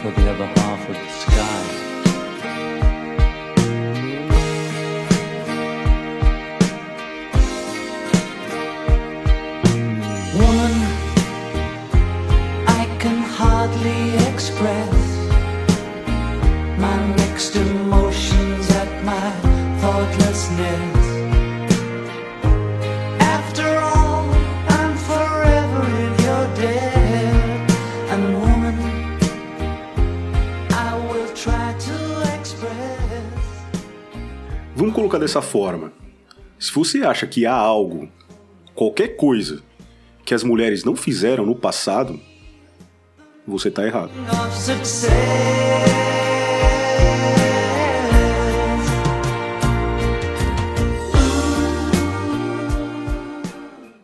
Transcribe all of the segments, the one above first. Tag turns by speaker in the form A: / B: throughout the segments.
A: for the other half of the sky.
B: Dessa forma. Se você acha que há algo, qualquer coisa, que as mulheres não fizeram no passado, você tá errado.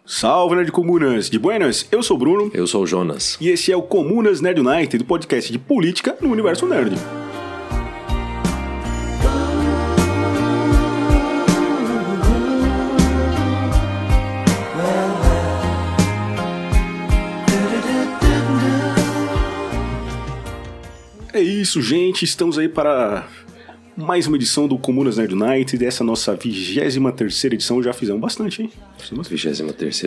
B: Salve, Nerd Comunas! De Buenas, eu sou o Bruno
C: Eu sou o Jonas.
B: e esse é o Comunas Nerd United, do podcast de política no universo nerd. Isso, gente. Estamos aí para mais uma edição do Comunas Nerd United. Essa é a nossa 23 edição. Já fizemos bastante, hein? Fizemos
C: 23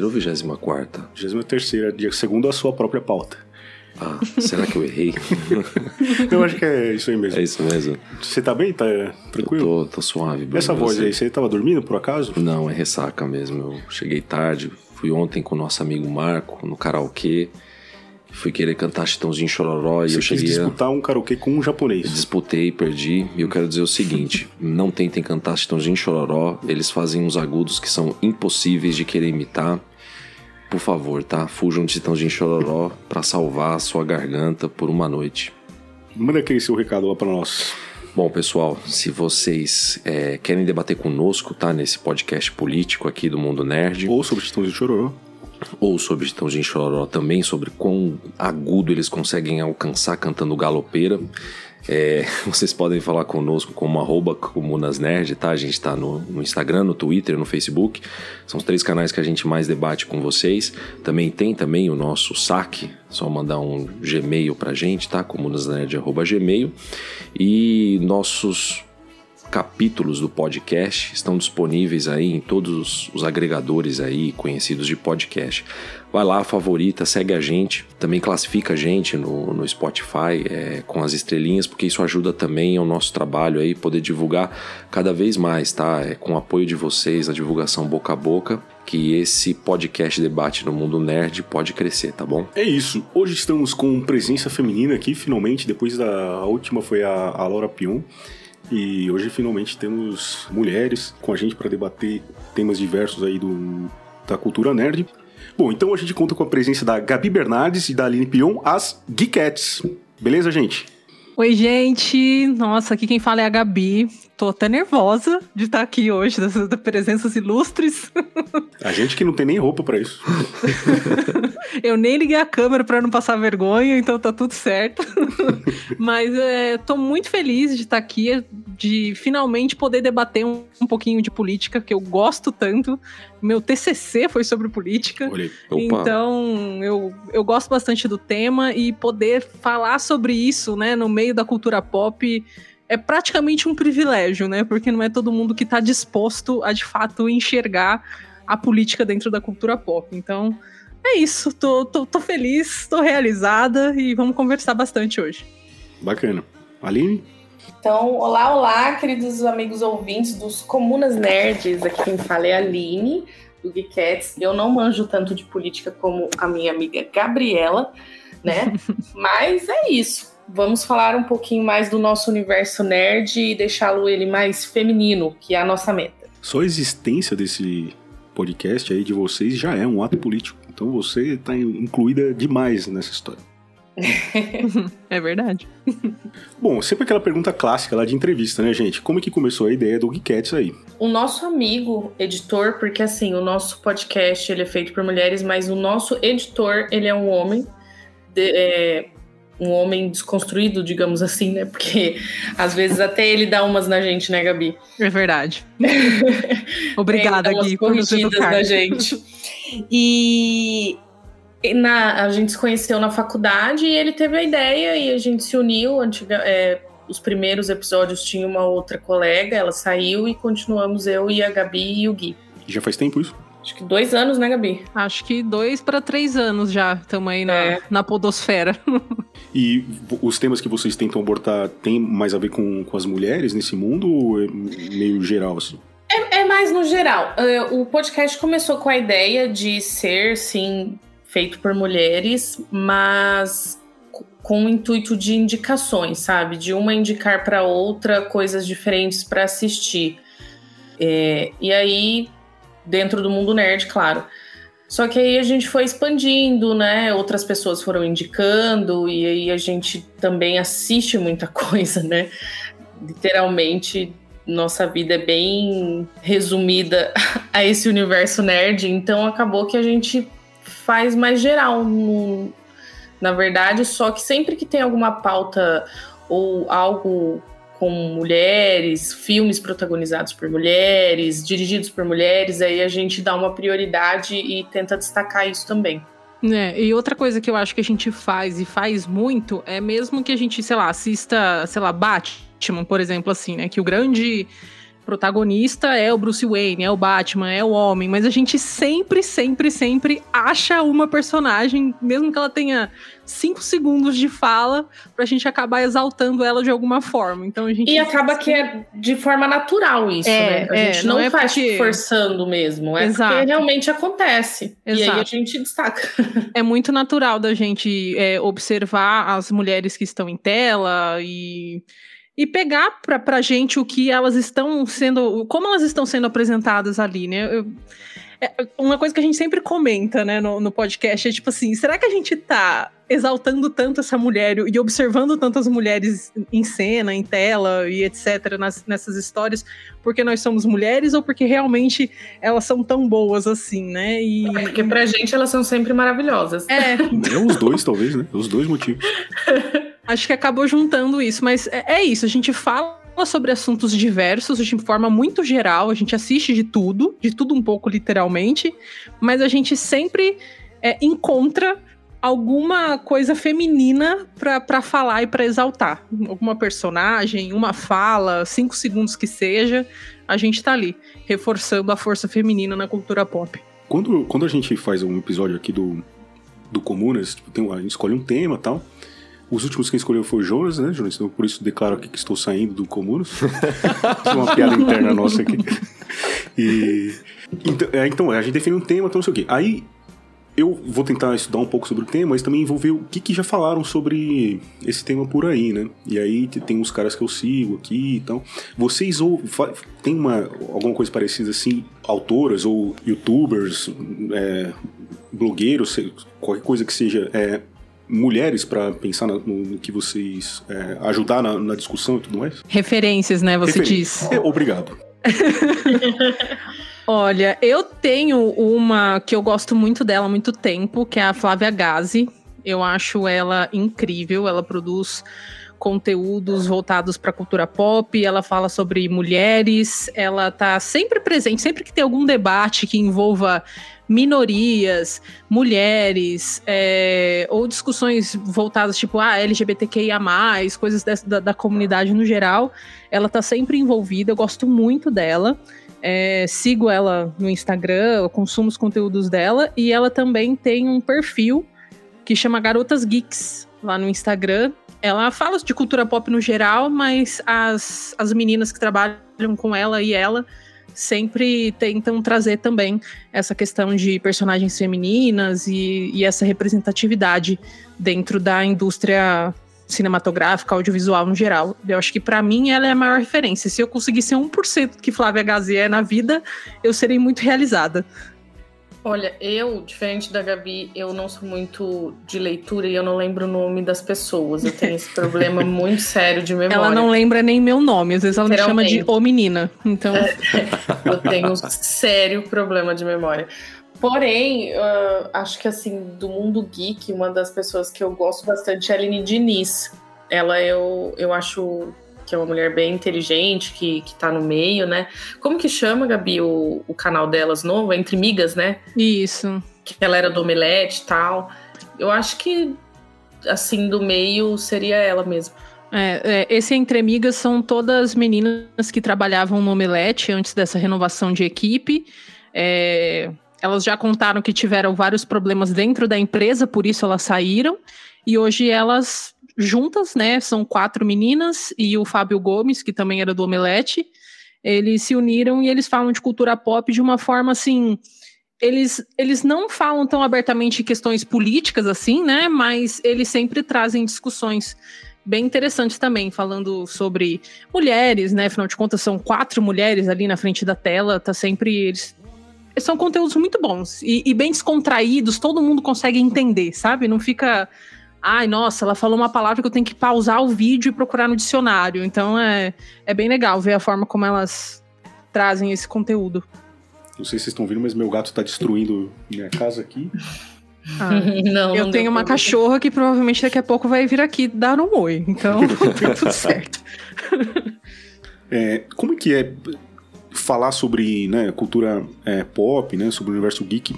C: ou 24?
B: 23 dia segundo a sua própria pauta.
C: Ah, será que eu errei?
B: Eu acho que é isso aí mesmo.
C: é isso mesmo.
B: Você tá bem? Tá tranquilo?
C: Tô, tô suave. Bruno,
B: Essa voz
C: você?
B: aí, você tava dormindo por acaso?
C: Não, é ressaca mesmo. Eu cheguei tarde. Fui ontem com o nosso amigo Marco no karaokê. Fui querer cantar Chitãozinho Chororó e
B: Você
C: eu
B: quis
C: cheguei. a-
B: disputar um karaokê com um japonês.
C: Disputei, perdi. E eu quero dizer o seguinte: não tentem cantar Chitãozinho Chororó. Eles fazem uns agudos que são impossíveis de querer imitar. Por favor, tá? Fujam de Chitãozinho Chororó pra salvar a sua garganta por uma noite.
B: Manda aquele seu recado lá pra nós.
C: Bom, pessoal, se vocês é, querem debater conosco, tá? Nesse podcast político aqui do Mundo Nerd,
B: Ou sobre de Chororó.
C: Ou sobre Chitãozinho Chororó também, sobre quão agudo eles conseguem alcançar cantando galopeira, é, vocês podem falar conosco como arroba comunasnerd, tá? A gente tá no, no Instagram, no Twitter, no Facebook. São os três canais que a gente mais debate com vocês. Também tem também o nosso saque, só mandar um Gmail pra gente, tá? comunasnerd.gmail. E nossos capítulos do podcast estão disponíveis aí em todos os agregadores aí conhecidos de podcast. Vai lá, favorita, segue a gente, também classifica a gente no, no Spotify é, com as estrelinhas, porque isso ajuda também ao nosso trabalho aí poder divulgar cada vez mais, tá? É, com o apoio de vocês, a divulgação boca a boca, que esse podcast debate no mundo nerd pode crescer, tá bom?
B: É isso. Hoje estamos com presença feminina aqui, finalmente. Depois da última foi a, a Laura Pion. E hoje finalmente temos mulheres com a gente para debater temas diversos aí do, da cultura nerd. Bom, então a gente conta com a presença da Gabi Bernardes e da Aline Pion, as Geekettes. Beleza, gente?
D: Oi, gente! Nossa, aqui quem fala é a Gabi. Tô até nervosa de estar aqui hoje, das, presenças ilustres.
B: A gente que não tem nem roupa para isso.
D: Eu nem liguei a câmera para não passar vergonha, então tá tudo certo. Mas é, tô muito feliz de estar aqui, de finalmente poder debater um, um pouquinho de política, que eu gosto tanto. Meu TCC foi sobre política.
C: Opa,
D: Então, eu, eu gosto bastante do tema e poder falar sobre isso, né, no meio da cultura pop é praticamente um privilégio, né? Porque não é todo mundo que está disposto a de fato enxergar a política dentro da cultura pop. Então, é isso. Tô, tô, tô feliz, tô realizada e vamos conversar bastante hoje.
B: Bacana. Aline?
E: Então, olá, olá, queridos amigos ouvintes dos Comunas Nerds. Aqui quem fala é a Aline, do Geekettes. Eu não manjo tanto de política como a minha amiga Gabriela, né? Mas é isso. Vamos falar um pouquinho mais do nosso universo nerd e deixá-lo ele mais feminino, que é a nossa meta.
B: Só a existência desse podcast aí de vocês já é um ato político. Então você tá incluída demais nessa história.
D: É verdade.
B: Bom, sempre aquela pergunta clássica lá de entrevista, né, gente? Como é que começou a ideia do Geekettes aí?
E: O nosso amigo editor, porque assim, o nosso podcast ele é feito por mulheres, mas o nosso editor, ele é um homem. de- é, um homem desconstruído, digamos assim, né? Porque às vezes até ele dá umas na gente, né, Gabi?
D: É verdade. Obrigada, Gui, por nos educar.
E: na gente. E E na- a gente se conheceu na faculdade e ele teve a ideia e a gente se uniu. Antiga, é, os primeiros episódios tinha uma outra colega, ela saiu e continuamos eu e a Gabi e o Gui.
B: Já faz tempo isso?
E: Acho que dois anos, né, Gabi?
D: Acho que dois para três anos já estamos aí na,
E: É.
D: na podosfera.
B: E os temas que vocês tentam abordar tem mais a ver com, com as mulheres nesse mundo ou é meio geral assim?
E: É mais no geral. É, O podcast começou com a ideia de ser, sim, feito por mulheres, mas co- com o intuito de indicações, sabe? De uma indicar para outra coisas diferentes para assistir. É, e aí, dentro do mundo nerd, claro. Só que aí a gente foi expandindo, né? Outras pessoas foram indicando, e aí a gente também assiste muita coisa, né? Literalmente, nossa vida é bem resumida a esse universo nerd, então acabou que a gente faz mais geral, no- na verdade, só que sempre que tem alguma pauta ou algo com mulheres, filmes protagonizados por mulheres, dirigidos por mulheres, aí a gente dá uma prioridade e tenta destacar isso também.
D: É, e outra coisa que eu acho que a gente faz e faz muito é mesmo que a gente, sei lá, assista, sei lá, Batman, por exemplo, assim, né? Que o grande protagonista é o Bruce Wayne, é o Batman, é o homem, mas a gente sempre, sempre, sempre acha uma personagem, mesmo que ela tenha cinco segundos de fala, pra gente acabar exaltando ela de alguma forma. Então a gente.
E: E acaba que é de forma natural isso,
D: É,
E: né? A
D: é,
E: gente
D: não
E: não,
D: é
E: faz
D: porque-
E: forçando mesmo, é
D: Exato.
E: porque realmente acontece. E aí a
D: Exato.
E: gente destaca.
D: é muito natural da gente é, observar as mulheres que estão em tela e, e pegar pra, pra gente o que elas estão sendo, como elas estão sendo apresentadas ali, né? Eu- é, uma coisa que a gente sempre comenta, né, no, no podcast é tipo assim, será que a gente tá exaltando tanto essa mulher e observando tantas mulheres em cena, em tela e etc, nas- nessas histórias, porque nós somos mulheres ou porque realmente elas são tão boas assim, né? E,
E: Porque pra gente elas são sempre maravilhosas.
D: é,
B: É os dois, talvez, né? Os dois motivos.
D: Acho que acabou juntando isso, mas é, é isso, a gente fala sobre assuntos diversos de forma muito geral, a gente assiste de tudo, de tudo um pouco literalmente, mas a gente sempre é, encontra alguma coisa feminina pra falar e pra exaltar. Alguma personagem, uma fala, cinco segundos que seja, a gente tá ali, reforçando a força feminina na cultura pop.
B: Quando, quando a gente faz um episódio aqui do, do Comunas, tipo, a gente escolhe um tema tal. Os últimos quem escolheu foi o Jonas, né, Jonas? Então, por isso declaro aqui que estou saindo do Comunas. Isso é uma piada interna nossa aqui. E, então, é, então, a gente define um tema, então não sei o quê. Aí eu vou tentar estudar um pouco sobre o tema, mas também envolver o que, que já falaram sobre esse tema por aí, né? E aí te- tem uns caras que eu sigo aqui e tal. Vocês ou tem uma alguma coisa parecida assim, autoras ou youtubers, é, blogueiros, qualquer coisa que seja é, mulheres para pensar no, no que vocês é, ajudar na, na discussão e tudo mais?
D: Referências, né, você diz.
B: É, obrigado.
D: Olha, eu tenho uma que eu gosto muito dela há muito tempo, que é a Flávia Gazi. Eu acho ela incrível, ela produz conteúdos voltados para cultura pop, ela fala sobre mulheres, ela tá sempre presente, sempre que tem algum debate que envolva minorias, mulheres, é, ou discussões voltadas tipo ah, LGBTQIA+, coisas dessa, da, da comunidade no geral, ela tá sempre envolvida, eu gosto muito dela. É, sigo ela no Instagram, consumo os conteúdos dela e ela também tem um perfil que chama Garotas Geeks lá no Instagram. Ela fala de cultura pop no geral, mas as, as meninas que trabalham com ela e ela sempre tentam trazer também essa questão de personagens femininas e, e essa representatividade dentro da indústria cinematográfica, audiovisual no geral. Eu acho que pra mim ela é a maior referência. Se eu conseguir ser 1% do que Flávia Gazi é na vida, eu serei muito realizada.
E: Olha, eu, diferente da Gabi, eu não sou muito de leitura e eu não lembro o nome das pessoas. Eu tenho esse problema muito sério de memória.
D: Ela não lembra nem meu nome, às vezes ela me chama de ô menina. Então,
E: Eu tenho um sério problema de memória. Porém, ah, acho que assim, do mundo geek, uma das pessoas que eu gosto bastante é a Aline Diniz. Ela eu, eu acho que é uma mulher bem inteligente, que, que tá no meio, né? Como que chama, Gabi, o, o canal delas novo? Entre Migas, né?
D: isso.
E: que ela era do Omelete e tal. Eu acho que, assim, do meio seria ela mesmo.
D: É, é, esse Entre Amigas são todas meninas que trabalhavam no Omelete antes dessa renovação de equipe. É, elas já contaram que tiveram vários problemas dentro da empresa, por isso elas saíram. E hoje elas juntas, né? São quatro meninas e o Fábio Gomes, que também era do Omelete. Eles se uniram e eles falam de cultura pop de uma forma assim. Eles, eles não falam tão abertamente questões políticas assim, né? Mas eles sempre trazem discussões bem interessantes também, falando sobre mulheres, né? Afinal de contas, são quatro mulheres ali na frente da tela, tá sempre. Eles, são conteúdos muito bons e, e bem descontraídos, todo mundo consegue entender, sabe? Não fica. Ai, nossa, ela falou uma palavra que eu tenho que pausar o vídeo e procurar no dicionário. Então é, é bem legal ver a forma como elas trazem esse conteúdo.
B: Não sei se vocês estão vendo, mas meu gato tá destruindo minha casa aqui.
D: Ah,
E: não,
D: eu
E: não
D: tenho uma
E: ver.
D: cachorra que provavelmente daqui a pouco vai vir aqui dar um oi. Então, tá tudo certo.
B: É, como é que é falar sobre né, cultura é, pop, né, sobre o universo geek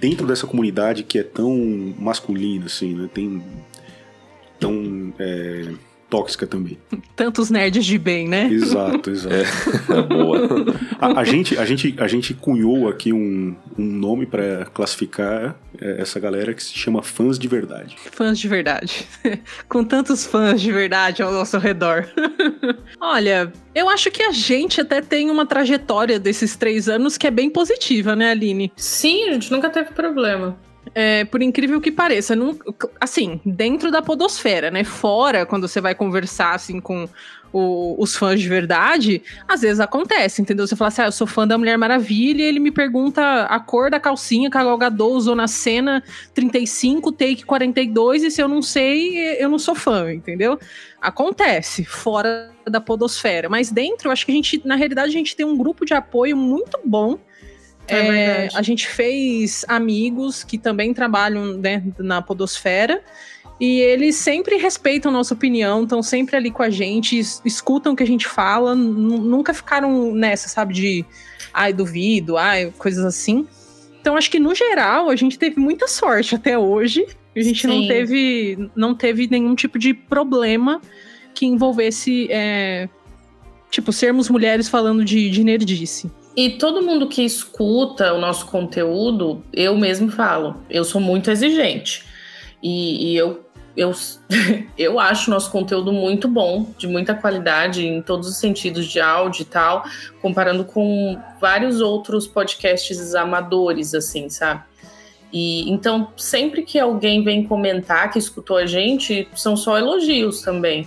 B: dentro dessa comunidade que é tão masculina, assim, né, tem tão é, tóxica também.
D: Tantos nerds de bem, né?
B: Exato, exato.
C: Boa.
B: A, a gente, a, gente, a gente cunhou aqui um, um nome para classificar é, essa galera que se chama fãs de verdade.
D: Fãs de verdade. Com tantos fãs de verdade ao nosso redor. Olha, eu acho que a gente até tem uma trajetória desses três anos que é bem positiva, né, Aline?
E: Sim, a gente nunca teve problema.
D: É, por incrível que pareça, assim, dentro da podosfera, né? Fora, quando você vai conversar assim com o- os fãs de verdade, às vezes acontece, entendeu? Você fala assim, ah, eu sou fã da Mulher Maravilha, e ele me pergunta a cor da calcinha que a Gal Gadot usou na cena 35, take 42, e se eu não sei, eu não sou fã, entendeu? Acontece, fora da podosfera. Mas dentro, eu acho que a gente, na realidade, a gente tem um grupo de apoio muito bom
E: É verdade.
D: a gente fez amigos que também trabalham né, na Podosfera. E eles sempre respeitam nossa opinião, estão sempre ali com a gente, es- escutam o que a gente fala, nu- nunca ficaram nessa, sabe, de ai, duvido, ai, coisas assim. Então, acho que no geral, a gente teve muita sorte até hoje. A gente não teve, não teve nenhum tipo de problema que envolvesse, é, tipo, sermos mulheres falando de, de nerdice.
E: E todo mundo que escuta o nosso conteúdo, eu mesmo falo, eu sou muito exigente. E, e eu, eu, eu acho nosso conteúdo muito bom, de muita qualidade, em todos os sentidos de áudio e tal, comparando com vários outros podcasts amadores, assim, sabe? E então, sempre que alguém vem comentar que escutou a gente, são só elogios também.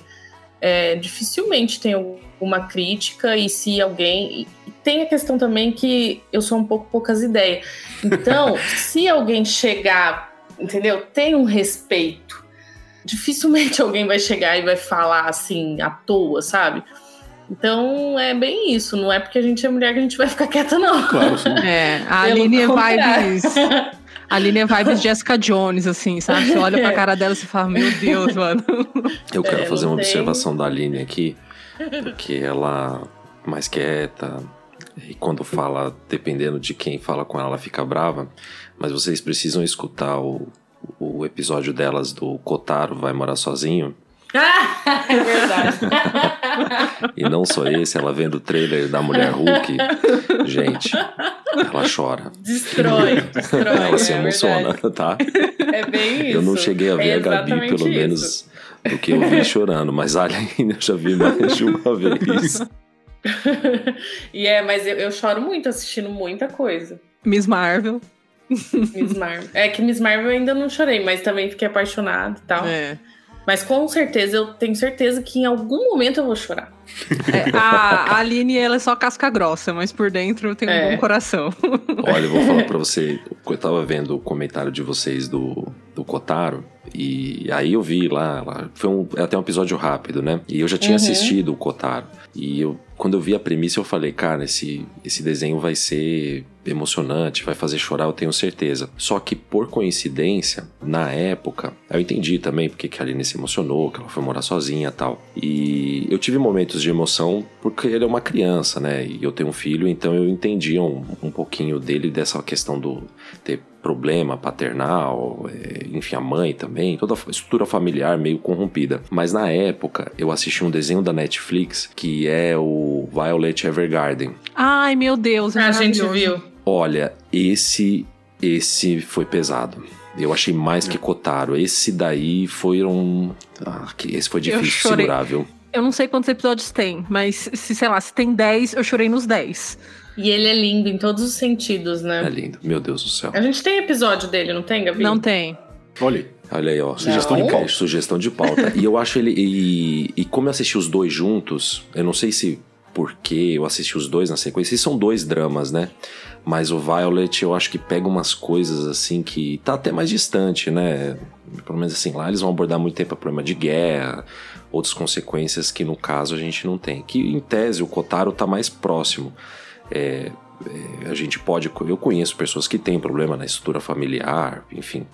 E: É, dificilmente tem alguma crítica, e se alguém. Tem a questão também que eu sou um pouco poucas ideias. Então, se alguém chegar, entendeu? Tem um respeito. Dificilmente alguém vai chegar e vai falar assim à toa, sabe? Então é bem isso. Não é porque a gente é mulher que a gente vai ficar quieta, não.
B: Claro, sim.
D: É, a
E: Pelo
D: Aline é vibes. A Aline é vibes Jessica Jones, assim, sabe? Você olha pra cara dela e fala, meu Deus, mano.
C: Eu quero
E: É,
C: fazer uma
E: tem.
C: observação da Aline aqui, porque ela é mais quieta e quando fala, dependendo de quem fala com ela, ela fica brava. Mas vocês precisam escutar o, o episódio delas do Kotaro vai morar sozinho.
E: Ah, é verdade.
C: E não só esse, ela vendo o trailer da Mulher Hulk. Gente, ela chora.
E: destrói, destrói.
C: Ela se
E: é
C: emociona,
E: verdade.
C: tá?
E: É bem isso.
C: Eu não cheguei a ver
E: É
C: a Gabi, pelo
E: isso.
C: menos do que eu vi chorando, mas a Aline eu já vi mais de uma vez.
E: e é, mas eu, eu choro muito assistindo muita coisa.
D: Miss Marvel.
E: Miss Marvel. É que Miss Marvel eu ainda não chorei, mas também fiquei apaixonada e tal.
D: É.
E: Mas com certeza, eu tenho certeza que em algum momento eu vou chorar.
D: É, a, a Aline, ela é só casca grossa, mas por dentro tem um
E: É.
D: bom coração.
C: Olha, eu vou falar pra você, eu tava vendo o comentário de vocês do, do Kotaro, e aí eu vi lá, lá- foi um, é até um episódio rápido, né? E eu já tinha
E: Uhum.
C: assistido o Kotaro. E eu, quando eu vi a premissa, eu falei, cara, esse, esse desenho vai ser emocionante, vai fazer chorar, eu tenho certeza. Só que por coincidência, na época, eu entendi também porque que a Aline se emocionou, que ela foi morar sozinha tal. E eu tive momentos de emoção porque ele é uma criança, né? E eu tenho um filho, então eu entendi um, um pouquinho dele dessa questão do ter problema paternal, é, enfim, a mãe também, toda a estrutura familiar meio corrompida. Mas na época eu assisti um desenho da Netflix que é o Violet Evergarden.
D: Ai, meu Deus. é
E: A gente viu.
C: Olha, esse esse foi pesado. Eu achei mais que Kotaro. Esse daí foi um. Ah, que- esse foi difícil de segurar, viu?
D: Eu não sei quantos episódios tem, mas se, sei lá, se tem 10, eu chorei nos 10.
E: E ele é lindo em todos os sentidos,
C: É
E: né?
C: lindo. Meu Deus do céu.
E: A gente tem episódio dele, não tem, Gabi?
D: Não tem.
B: Olha aí.
C: Olha aí, ó. Sugestão
E: Não.
C: de pauta. Sugestão de pauta. e eu acho ele. E, e como eu assisti os dois juntos, eu não sei se porque eu assisti os dois na sequência. E são dois dramas, né? Mas o Violet eu acho que pega umas coisas assim que tá até mais distante, né? Pelo menos assim, lá eles vão abordar muito tempo o problema de guerra, outras consequências que no caso a gente não tem. Que em tese o Kotaro tá mais próximo. É, é, a gente pode. Eu conheço pessoas que têm problema na estrutura familiar, enfim,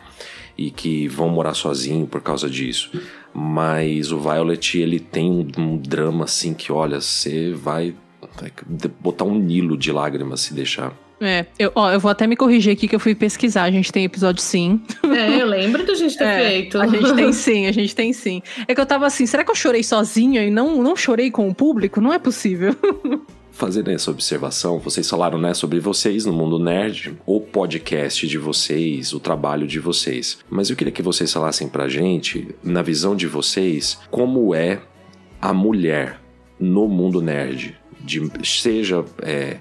C: e que vão morar sozinho por causa disso. Mas o Violet, ele tem um, um drama assim que, olha, você vai, vai botar um nilo de lágrimas se deixar.
D: É, eu, ó, eu vou até me corrigir aqui que eu fui pesquisar. A gente tem episódio sim.
E: É, eu lembro da gente ter
D: É,
E: feito.
D: A gente tem sim, a gente tem sim. É que eu tava assim, será que eu chorei sozinha e não, não chorei com o público? Não é possível.
C: Fazendo essa observação, vocês falaram né, sobre vocês no mundo nerd, o podcast de vocês, o trabalho de vocês. Mas eu queria que vocês falassem pra gente, na visão de vocês, como é a mulher no mundo nerd, de, seja é,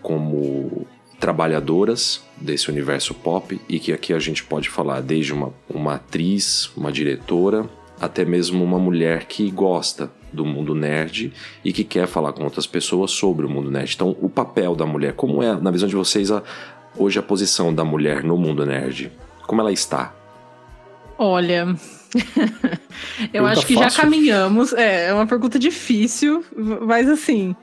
C: como trabalhadoras desse universo pop, e que aqui a gente pode falar desde uma, uma atriz, uma diretora, até mesmo uma mulher que gosta do mundo nerd e que quer falar com outras pessoas sobre o mundo nerd. Então, o papel da mulher, como é, na visão de vocês, a, hoje a posição da mulher no mundo nerd? Como ela está?
D: Olha, eu
B: Pergunta
D: acho que já
B: fácil.
D: caminhamos. É, é uma pergunta difícil, mas assim,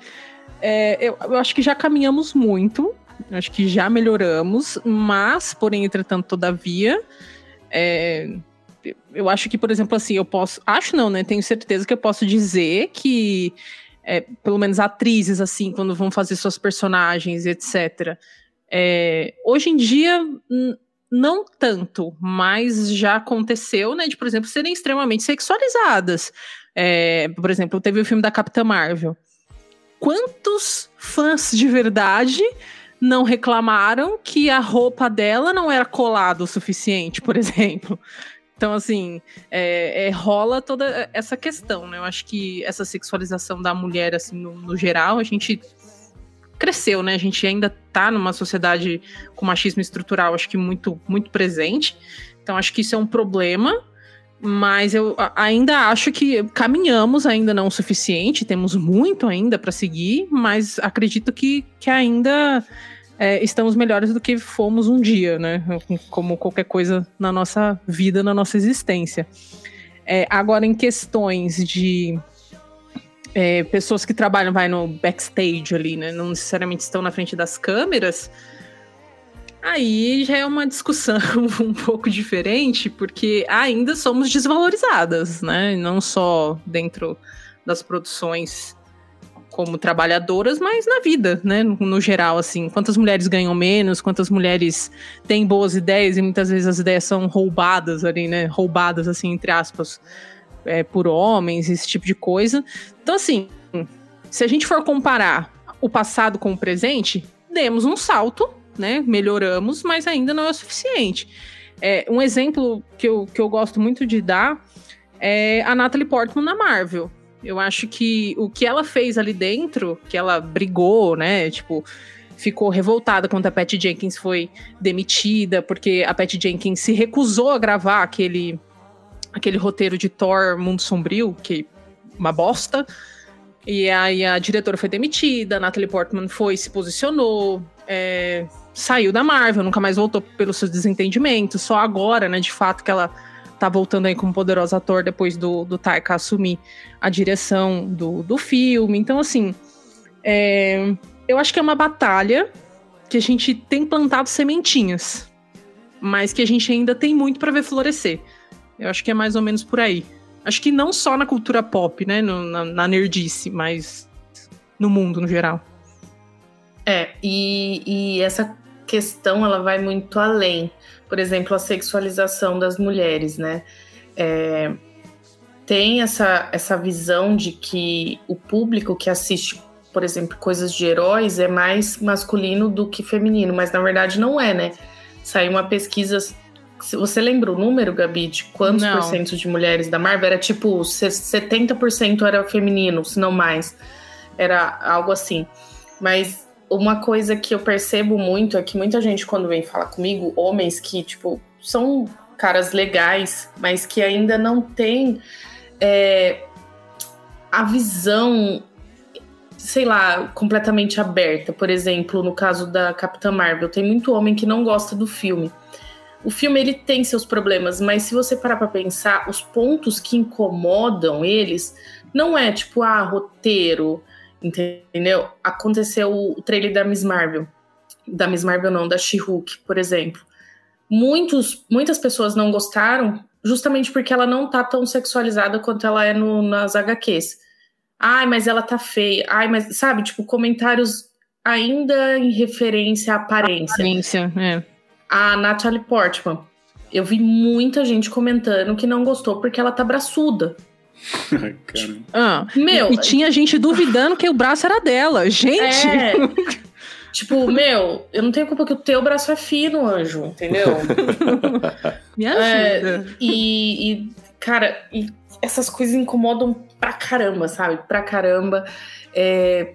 D: é, eu, eu acho que já caminhamos muito. eu Acho que já melhoramos, mas, porém, entretanto, todavia, é, eu acho que, por exemplo, assim, eu posso. Acho não, né? Tenho certeza que eu posso dizer que, é, pelo menos atrizes, assim, quando vão fazer suas personagens, etc. é, hoje em dia, não tanto, mas já aconteceu, né? De, por exemplo, serem extremamente sexualizadas. É, por exemplo, teve o filme da Capitã Marvel. Quantos fãs de verdade não reclamaram que a roupa dela não era colada o suficiente, por exemplo? Então, assim, é, é, rola toda essa questão, né? Eu acho que essa sexualização da mulher, assim, no, no geral, a gente cresceu, né? A gente ainda tá numa sociedade com machismo estrutural, acho que muito, muito presente. Então, acho que isso é um problema. Mas eu ainda acho que caminhamos ainda não o suficiente, temos muito ainda para seguir, mas acredito que, que ainda é, estamos melhores do que fomos um dia, né? Como qualquer coisa na nossa vida, na nossa existência. É, agora, em questões de é, pessoas que trabalham vai no backstage ali, né? Não necessariamente estão na frente das câmeras. Aí já é uma discussão um pouco diferente, porque ainda somos desvalorizadas, né? Não só dentro das produções como trabalhadoras, mas na vida, né? No, geral, assim, quantas mulheres ganham menos, quantas mulheres têm boas ideias e muitas vezes as ideias são roubadas ali, né? Roubadas, assim, entre aspas, é, por homens, esse tipo de coisa. Então, assim, se a gente for comparar o passado com o presente, demos um salto, né? Melhoramos, mas ainda não é o suficiente. É, um exemplo que eu, que eu gosto muito de dar é a Natalie Portman na Marvel. Eu acho que o que ela fez ali dentro, que ela brigou, né? Tipo, ficou revoltada quando a Patty Jenkins foi demitida, porque a Patty Jenkins se recusou a gravar aquele, aquele roteiro de Thor Mundo Sombrio, que uma bosta. E aí a diretora foi demitida, a Natalie Portman foi, se posicionou, é, saiu da Marvel, nunca mais voltou pelos seus desentendimentos. Só agora, né, de fato, que ela tá voltando aí como poderoso ator depois do, do Taika assumir a direção do, do filme. Então, assim, é, eu acho que é uma batalha que a gente tem plantado sementinhas, mas que a gente ainda tem muito para ver florescer. Eu acho que é mais ou menos por aí. Acho que não só na cultura pop, né, no, na, na nerdice, mas no mundo no geral.
E: É, e, e essa questão ela vai muito além. Por exemplo, a sexualização das mulheres, né? É, tem essa, essa visão de que o público que assiste, por exemplo, coisas de heróis é mais masculino do que feminino, mas na verdade não é, né? Saiu uma pesquisa. Você lembra o número, Gabi, de quantos
D: Não.
E: por cento de mulheres da Marvel? Era tipo 70% era feminino, se não mais. Era algo assim. Mas uma coisa que eu percebo muito é que muita gente, quando vem falar comigo, homens que, tipo, são caras legais, mas que ainda não têm é, a visão, sei lá, completamente aberta. Por exemplo, no caso da Capitã Marvel, tem muito homem que não gosta do filme. O filme ele tem seus problemas, mas se você parar pra pensar, os pontos que incomodam eles não é tipo, ah, roteiro, entendeu? Aconteceu o trailer da Miss Marvel. Da Miss Marvel não, da She-Hulk, por exemplo. Muitos, muitas pessoas não gostaram justamente porque ela não tá tão sexualizada quanto ela é no, nas HQs. Ai, mas ela tá feia. Ai, mas sabe, tipo, comentários ainda em referência à aparência.
D: Aparência, é.
E: A Natalie Portman. Eu vi muita gente comentando que não gostou porque ela tá braçuda.
B: Caramba.
D: Ah,
E: Meu,
D: e tinha gente duvidando que o braço era dela. Gente!
E: É. tipo, meu, eu não tenho culpa que o teu braço é fino, anjo, entendeu?
D: Me
E: É,
D: ajuda.
E: E, e, cara, e essas coisas incomodam pra caramba, sabe? Pra caramba. É,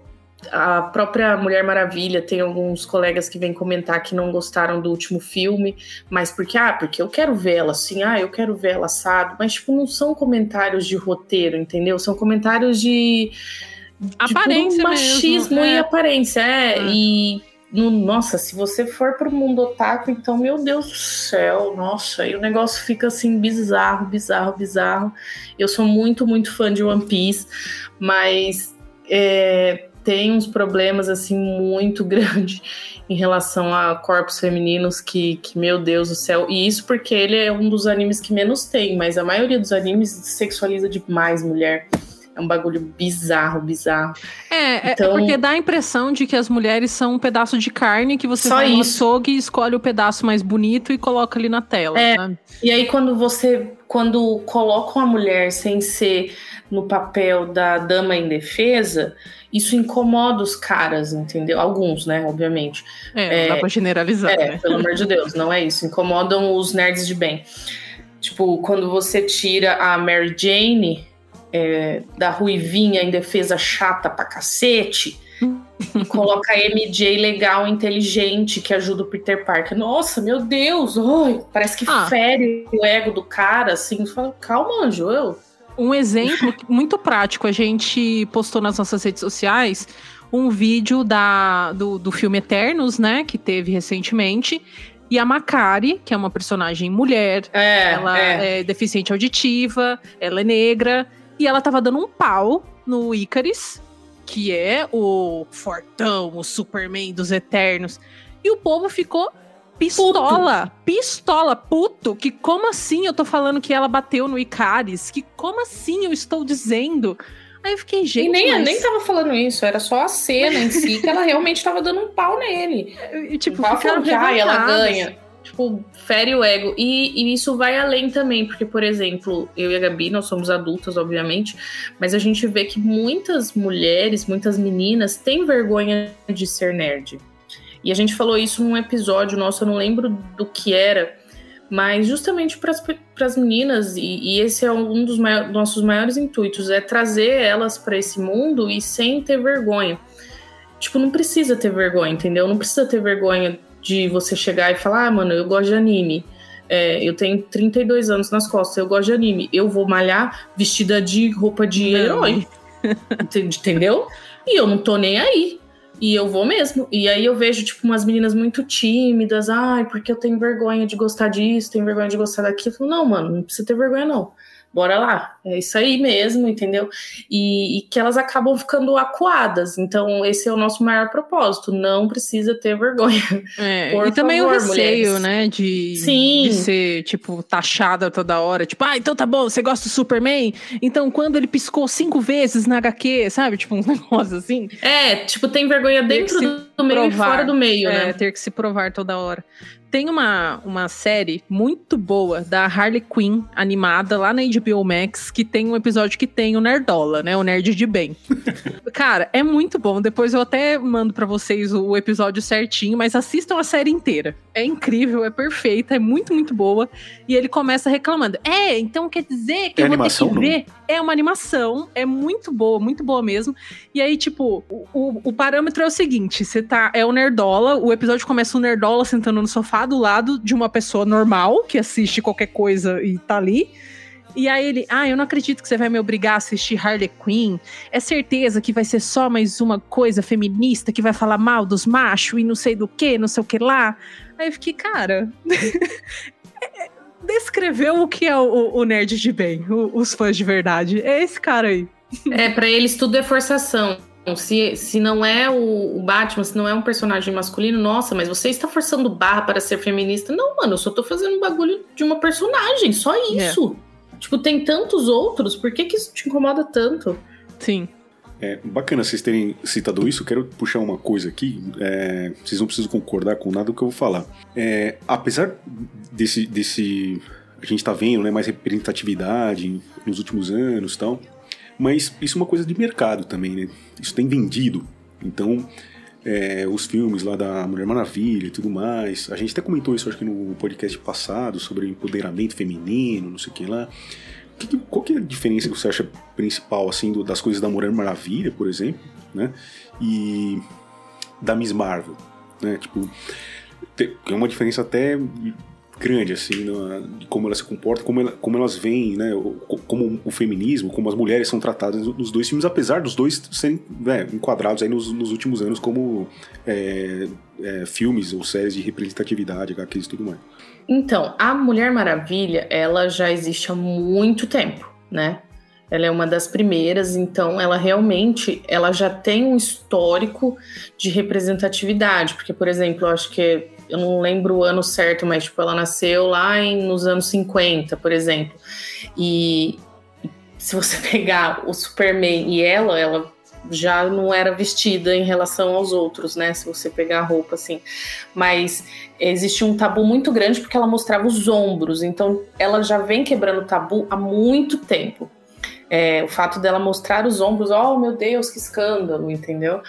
E: a própria Mulher Maravilha tem alguns colegas que vêm comentar que não gostaram do último filme, mas porque, ah, porque eu quero ver ela assim, ah, eu quero ver ela assado, mas, tipo, não são comentários de roteiro, entendeu? São comentários de. de
D: Aparência mesmo,
E: machismo
D: é.
E: e aparência, é.
D: É.
E: E. no- nossa, se você for pro mundo otaku, então, meu Deus do céu, nossa, e o negócio fica assim bizarro, bizarro, bizarro. Eu sou muito, muito fã de One Piece, mas é, tem uns problemas assim muito grandes em relação a corpos femininos que, que, meu Deus do céu. E isso porque ele é um dos animes que menos tem, mas a maioria dos animes sexualiza demais mulher. É um bagulho bizarro, bizarro.
D: É, é-
E: Então-
D: é porque dá a impressão de que as mulheres são um pedaço de carne que você
E: Só
D: vai no açougue, escolhe o pedaço mais bonito e coloca ali na tela.
E: É.
D: sabe?
E: E aí, quando você. Quando colocam a mulher sem ser no papel da dama indefesa, isso incomoda os caras, entendeu? Alguns, né? Obviamente.
D: É, não dá pra generalizar,
E: É,
D: né?
E: pelo amor de Deus, não é isso. Incomodam os nerds de bem. Tipo, quando você tira a Mary Jane é, da ruivinha em defesa chata pra cacete e coloca a MJ legal, inteligente, que ajuda o Peter Parker. Nossa, meu Deus! Ai, parece que
D: Ah.
E: fere o ego do cara, assim. Fala, calma, anjo, eu.
D: Um exemplo muito prático, a gente postou nas nossas redes sociais um vídeo da, do, do filme Eternos, né? Que teve recentemente. E a Makari, que é uma personagem mulher,
E: É,
D: ela
E: é.
D: é. deficiente auditiva, ela é negra, e ela tava dando um pau no Icaris, que é o fortão, o Superman dos Eternos. E o povo ficou pistola, pistola, puto, que como assim eu tô falando que ela bateu no Icaris? Que como assim eu estou dizendo? Aí eu fiquei, gente,
E: E nem,
D: mas-
E: nem tava falando isso, era só a cena em si que ela realmente tava dando um pau nele.
D: e, tipo,
E: Não tava
D: ficaram
E: que ela ganha. Tipo, fere o ego. E, e isso vai além também, porque, por exemplo, eu e a Gabi, nós somos adultas, obviamente, mas a gente vê que muitas mulheres, muitas meninas têm vergonha de ser nerd. E a gente falou isso num episódio nosso, eu não lembro do que era, mas justamente para as meninas, e, e esse é um dos mai- nossos maiores intuitos, é trazer elas para esse mundo e sem ter vergonha. Tipo, não precisa ter vergonha, entendeu? Não precisa ter vergonha de você chegar e falar, ah, mano, eu gosto de anime. É, eu tenho 32 anos nas costas, eu gosto de anime. Eu vou malhar vestida de roupa de
D: Não.
E: herói. Ent- Entendeu? E eu não tô nem aí. E eu vou mesmo. E aí eu vejo, tipo, umas meninas muito tímidas. Ai, porque eu tenho vergonha de gostar disso, tenho vergonha de gostar daquilo. Não, mano, não precisa ter vergonha, não. Bora lá, é isso aí mesmo, entendeu? E, e, que elas acabam ficando acuadas. Então, esse é o nosso maior propósito. Não precisa ter vergonha.
D: É,
E: Por
D: e também
E: favor,
D: o receio,
E: mulheres.
D: né? De,
E: Sim.
D: de ser, tipo, taxada toda hora. Tipo, ah, então tá bom, você gosta do Superman? Então, quando ele piscou cinco vezes na HQ, sabe? Tipo, uns negócios assim.
E: É, tipo, tem vergonha dentro do, meio e
D: provar.
E: fora do meio,
D: É,
E: né?
D: ter que se provar toda hora. Tem uma, uma série muito boa da Harley Quinn, animada lá na HBO Max, que tem um episódio que tem o Nerdola, né? O Nerd de Bem. Cara, é muito bom. Depois eu até mando pra vocês o episódio certinho, mas assistam a série inteira. É incrível, é perfeita, é muito, muito boa. E ele começa reclamando. É, então quer dizer que
B: É
D: eu vou
B: animação,
D: ter que
B: não?
D: ver? É uma animação, é muito boa, muito boa mesmo. E aí, tipo, o, o- o parâmetro é o seguinte: você tá. É o Nerdola, o episódio começa o Nerdola sentando no sofá do lado de uma pessoa normal que assiste qualquer coisa e tá ali. E aí ele, ah, eu não acredito que você vai me obrigar a assistir Harley Quinn. É certeza que vai ser só mais uma coisa feminista que vai falar mal dos machos e não sei do que, não sei o que lá. Aí eu fiquei, cara. é- Descreveu o que é o, o nerd de bem, o- os fãs de verdade. É esse cara aí.
E: É, pra eles tudo é forçação. Se, se não é o, o Batman, se não é um personagem masculino, nossa, mas você está forçando barra para ser feminista. Não, mano, eu só tô fazendo um bagulho de uma personagem, só isso. Tipo, tem tantos outros, por que, que isso te incomoda tanto?
D: Sim.
B: É bacana vocês terem citado isso. Quero puxar uma coisa aqui. é, vocês não precisam concordar com nada do que eu vou falar. É, apesar desse, desse. A gente tá vendo né, mais representatividade nos últimos anos e tal. Mas isso é uma coisa de mercado também, né? Isso tem vendido. Então, é, os filmes lá da Mulher Maravilha e tudo mais. A gente até comentou isso, acho que no podcast passado, sobre empoderamento feminino, não sei o que lá. Que qual que é a diferença que você acha principal, assim, do- das coisas da Mulher Maravilha, por exemplo, né? E da Miss Marvel, né? Tipo, tem uma diferença até grande, assim, na- de como elas se comportam, como, ela- como elas veem, né? Como o feminismo, como as mulheres são tratadas nos dois filmes, apesar dos dois serem né, enquadrados aí nos, nos últimos anos como é, é, filmes ou séries de representatividade, HQs e tudo mais.
E: Então, a Mulher Maravilha, ela já existe há muito tempo, né? Ela é uma das primeiras, então ela realmente, ela já tem um histórico de representatividade, porque por exemplo, eu acho que eu não lembro o ano certo, mas tipo, ela nasceu lá em, nos anos 50, por exemplo. E se você pegar o Superman e ela, ela já não era vestida em relação aos outros, né? Se você pegar a roupa assim. Mas existia um tabu muito grande porque ela mostrava os ombros. Então ela já vem quebrando o tabu há muito tempo. É, o fato dela mostrar os ombros, oh meu Deus, que escândalo, entendeu?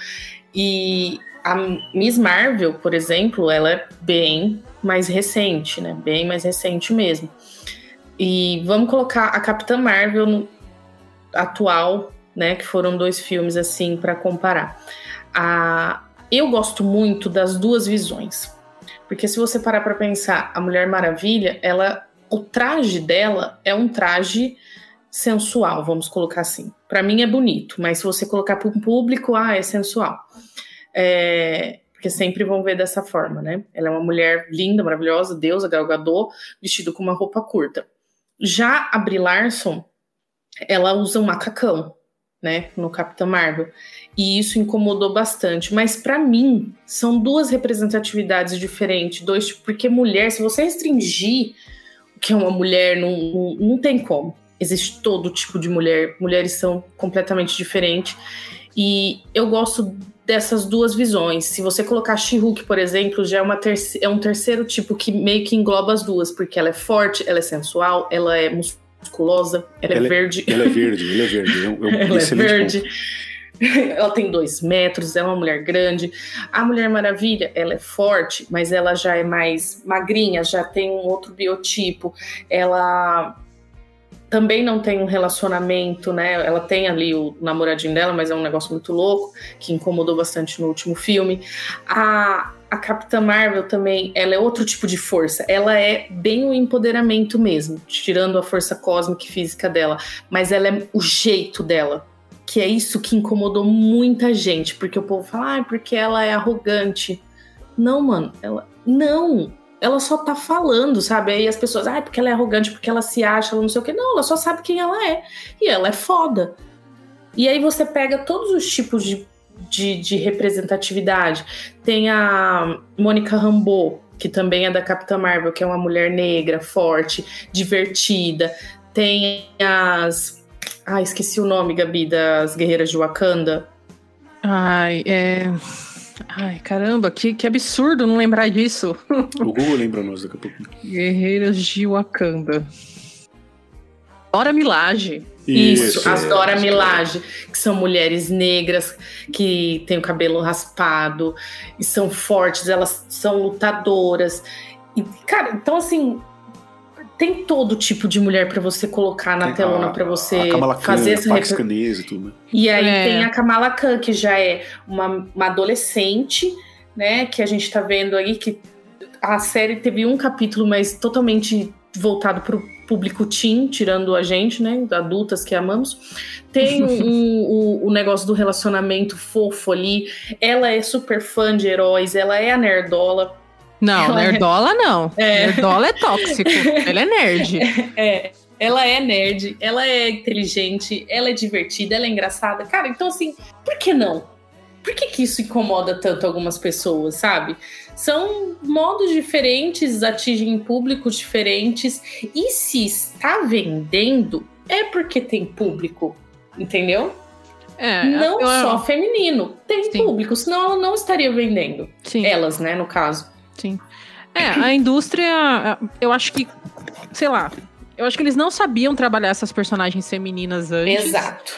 E: E a Miss Marvel, por exemplo, ela é bem mais recente, né? Bem mais recente mesmo. E vamos colocar a Capitã Marvel atual, né? Que foram dois filmes assim para comparar. Eu gosto muito das duas visões. Porque se você parar para pensar, a Mulher Maravilha, ela, o traje dela é um traje sensual, vamos colocar assim. Para mim é bonito, mas se você colocar para um público, ah, é sensual. É, porque sempre vão ver dessa forma, né? Ela é uma mulher linda, maravilhosa, deusa, Gal Gadot, vestido com uma roupa curta. Já a Brie Larson, ela usa um macacão, né, no Capitã Marvel. E isso incomodou bastante. Mas para mim, são duas representatividades diferentes. Dois, porque mulher, se você restringir o que é uma mulher, não, não, não tem como. Existe todo tipo de mulher. Mulheres são completamente diferentes. E eu gosto dessas duas visões. Se você colocar She-Hulk, por exemplo, já é, uma é um terceiro tipo que meio que engloba as duas, porque ela é forte, ela é sensual, ela é musculosa, ela,
B: Ela
E: é
B: é-
E: verde.
B: Ele é verde, ele é verde. É um, é
E: Ela é verde.
B: ponto.
E: ela tem dois metros, é uma mulher grande. A Mulher Maravilha, ela é forte, mas ela já é mais magrinha, já tem um outro biotipo. Ela também não tem um relacionamento, né? Ela tem ali o namoradinho dela, mas é um negócio muito louco, que incomodou bastante no último filme. A, a Capitã Marvel também, ela é outro tipo de força. Ela é bem o empoderamento mesmo, tirando a força cósmica e física dela. Mas ela é o jeito dela. Que é isso que incomodou muita gente. Porque o povo fala, ah, porque ela é arrogante. Não, mano, ela. Não! ela só tá falando, sabe? Aí as pessoas, ah, porque ela é arrogante, porque ela se acha, ela não sei o que. Não, ela só sabe quem ela é. E ela é foda. E aí você pega todos os tipos de, de, de representatividade. Tem a Mônica Rambeau, que também é da Capitã Marvel, que é uma mulher negra, forte, divertida. Tem as. Ah, esqueci o nome, Gabi, das Guerreiras de Wakanda.
D: Ai, é. Ai, caramba, que, que absurdo não lembrar disso.
B: O Google lembra nós daqui a pouco.
D: Guerreiras de Wakanda. Dora Milaje.
E: Isso, as
B: é,
E: Dora
B: isso.
E: Milaje, que são mulheres negras que têm o cabelo raspado e são fortes, elas são lutadoras. E, cara, então assim, tem todo tipo de mulher pra você colocar na
B: Tem
E: telona
B: a-
E: pra você
B: Khan,
E: fazer essa
B: paquistanesa e tudo, né?
E: E aí
D: É.
E: tem a Kamala Khan, que já é uma, uma adolescente, né? Que a gente tá vendo aí que a série teve um capítulo, mas totalmente voltado pro público teen, tirando a gente, né? Adultas que amamos. Tem um- o, o negócio do relacionamento fofo ali. Ela é super fã de heróis, ela é a nerdola.
D: Não,
E: Ela é-
D: Nerdola não.
E: É.
D: Nerdola é tóxico. Ele é nerd.
E: É, ela é nerd, ela é inteligente, ela é divertida, ela é engraçada. Cara, então assim, por que não? Por que, que isso incomoda tanto algumas pessoas, sabe? São modos diferentes, atingem públicos diferentes. E se está vendendo, é porque tem público, entendeu?
D: É,
E: não só feminino, tem
D: Sim.
E: público, senão ela não estaria vendendo.
D: Sim.
E: Elas, né, no caso.
D: Sim. É, a indústria, eu acho que, sei lá, eu acho que eles não sabiam trabalhar essas personagens femininas antes.
E: Exato.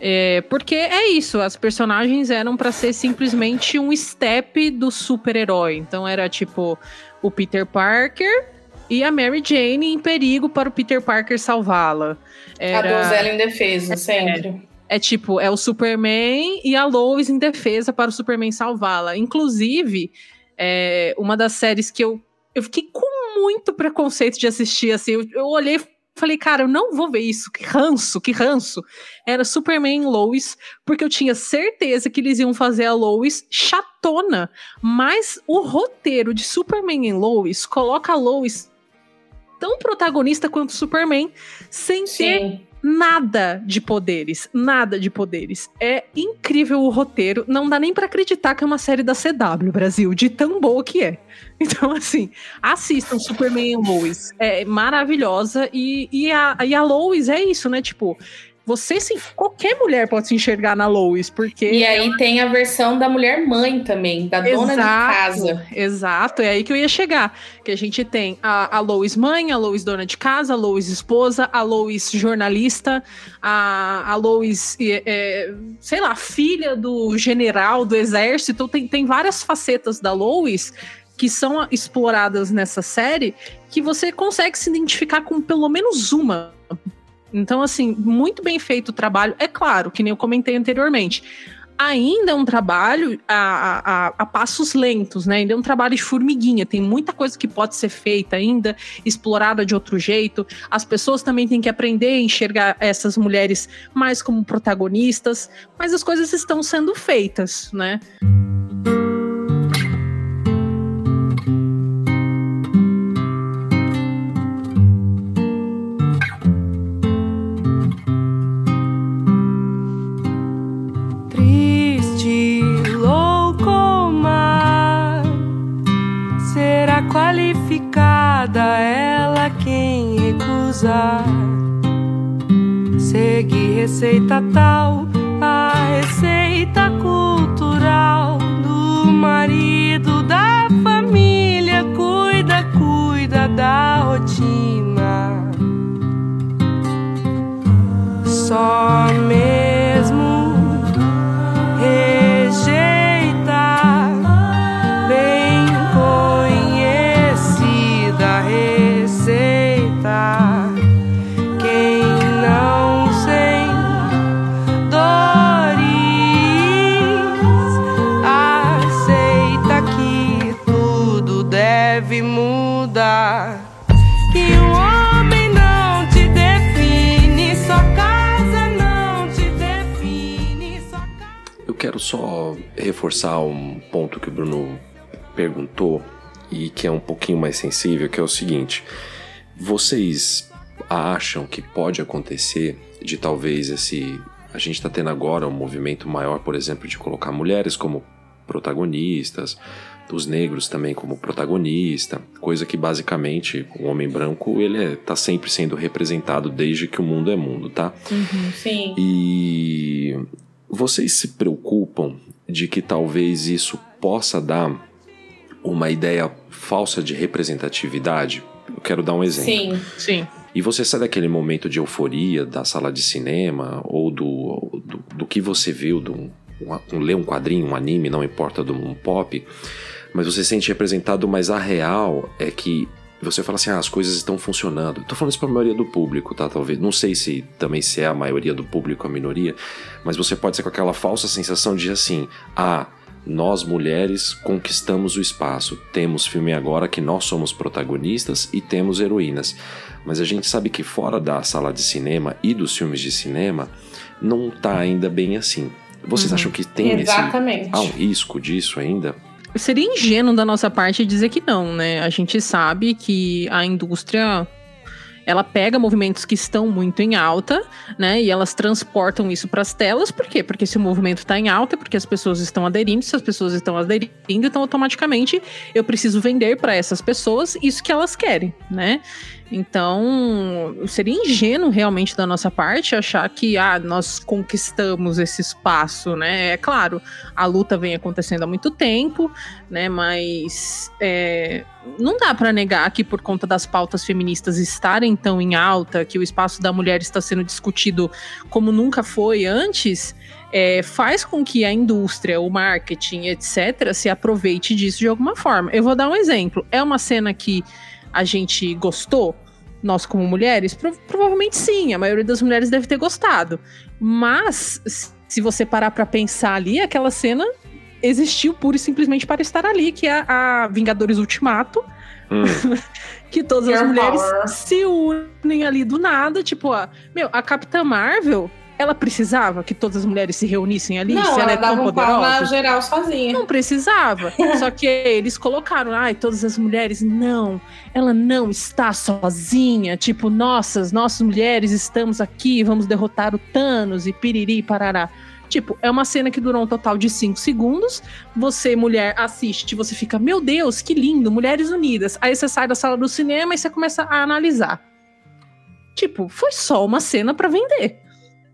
D: É, porque é isso, as personagens eram pra ser simplesmente um step do super-herói. Então era tipo o Peter Parker e a Mary Jane em perigo para o Peter Parker salvá-la.
E: A
D: Era-
E: donzela indefesa, sempre.
D: é tipo, é o Superman e a Lois em defesa para o Superman salvá-la. Inclusive, é, uma das séries que eu, eu fiquei com muito preconceito de assistir, assim, eu, eu olhei falei, cara, eu não vou ver isso, que ranço, que ranço. Era Superman e Lois, porque eu tinha certeza que eles iam fazer a Lois chatona, mas o roteiro de Superman e Lois coloca a Lois tão protagonista quanto Superman, sem ter
E: Sim.
D: Nada de poderes, nada de poderes. É incrível o roteiro, não dá nem pra acreditar que é uma série da CW Brasil, de tão boa que é. Então, assim, assistam Superman e Lois, é maravilhosa e, e, a, e a Lois é isso, né? Tipo, você sim, qualquer mulher pode se enxergar na Lois, porque
E: E aí tem a versão da mulher mãe também, da dona de casa.
D: Exato, é aí que eu ia chegar. Que a gente tem a, a Lois mãe, a Lois dona de casa, a Lois esposa, a Lois jornalista, a, a Lois, é, é, sei lá, filha do general do exército. Tem, tem várias facetas da Lois que são exploradas nessa série que você consegue se identificar com pelo menos uma. Então, assim, muito bem feito o trabalho. É claro, que nem eu comentei anteriormente ainda é um trabalho a, a, a, passos lentos, né? Ainda é um trabalho de formiguinha. Tem muita coisa que pode ser feita ainda, explorada de outro jeito. As pessoas também têm que aprender a enxergar essas mulheres mais como protagonistas, mas as coisas estão sendo feitas, né?
F: Qualificada ela quem recusar. Seguir receita tal, a receita cultural do marido da família. Cuida, cuida da rotina. Só
C: reforçar um ponto que o Bruno perguntou e que é um pouquinho mais sensível, que é o seguinte: vocês acham que pode acontecer de talvez esse. A gente está tendo agora um movimento maior, por exemplo, de colocar mulheres como protagonistas, os negros também como protagonista, coisa que basicamente o homem branco ele é, tá sempre sendo representado desde que o mundo é mundo, tá?
E: Sim.
C: E vocês se preocupam de que talvez isso possa dar uma ideia falsa de representatividade? Eu quero dar um exemplo.
E: Sim.
D: Sim.
C: E você sai daquele momento de euforia da sala de cinema ou do, do, do que você viu, do, um, um, ler um quadrinho, um anime, não importa, do um pop, mas você se sente representado, mas a real é que você fala assim, ah, as coisas estão funcionando. Tô falando isso pra maioria do público, tá? Talvez. Não sei se também se é a maioria do público a minoria, mas você pode ser com aquela falsa sensação de assim, ah, nós mulheres conquistamos o espaço. Temos filme agora que nós somos protagonistas e temos heroínas. Mas a gente sabe que fora da sala de cinema e dos filmes de cinema, não tá ainda bem assim. Vocês acham que tem esse,
E: Exatamente.
C: há um risco disso ainda?
D: Seria ingênuo da nossa parte dizer que não, né? A gente sabe que a indústria ela pega movimentos que estão muito em alta, né? E elas transportam isso para as telas. Por quê? Porque se o movimento está em alta, porque as pessoas estão aderindo. Se as pessoas estão aderindo, então automaticamente eu preciso vender para essas pessoas isso que elas querem, né? Então, seria ingênuo realmente da nossa parte achar que ah, nós conquistamos esse espaço, né? É claro, a luta vem acontecendo há muito tempo, né? Mas é, não dá para negar que por conta das pautas feministas estarem tão em alta, que o espaço da mulher está sendo discutido como nunca foi antes, é, faz com que a indústria, o marketing, etc., se aproveite disso de alguma forma. Eu vou dar um exemplo. É uma cena que a gente gostou? Nós, como mulheres? Pro- provavelmente sim, a maioria das mulheres deve ter gostado. Mas, se você parar pra pensar ali, aquela cena existiu pura e simplesmente para estar ali, que é a Vingadores Ultimato,
C: Hum,
D: que todas as
E: Girl
D: mulheres
E: power.
D: se unem ali do nada. Tipo, a, meu, a Capitã Marvel, ela precisava que todas as mulheres se reunissem ali?
E: Não,
D: se ela,
E: ela
D: é tão
E: dava um na
D: poderosa?
E: geral sozinha.
D: Não precisava. Só que eles colocaram, ai, todas as mulheres, não, ela não está sozinha. Tipo, nossas, nossas mulheres estamos aqui, vamos derrotar o Thanos e piriri parará. Tipo, é uma cena que durou um total de 5 segundos. Você, mulher, assiste, você fica, meu Deus, que lindo, mulheres unidas. Aí você sai da sala do cinema e você começa a analisar. Tipo, foi só uma cena pra vender,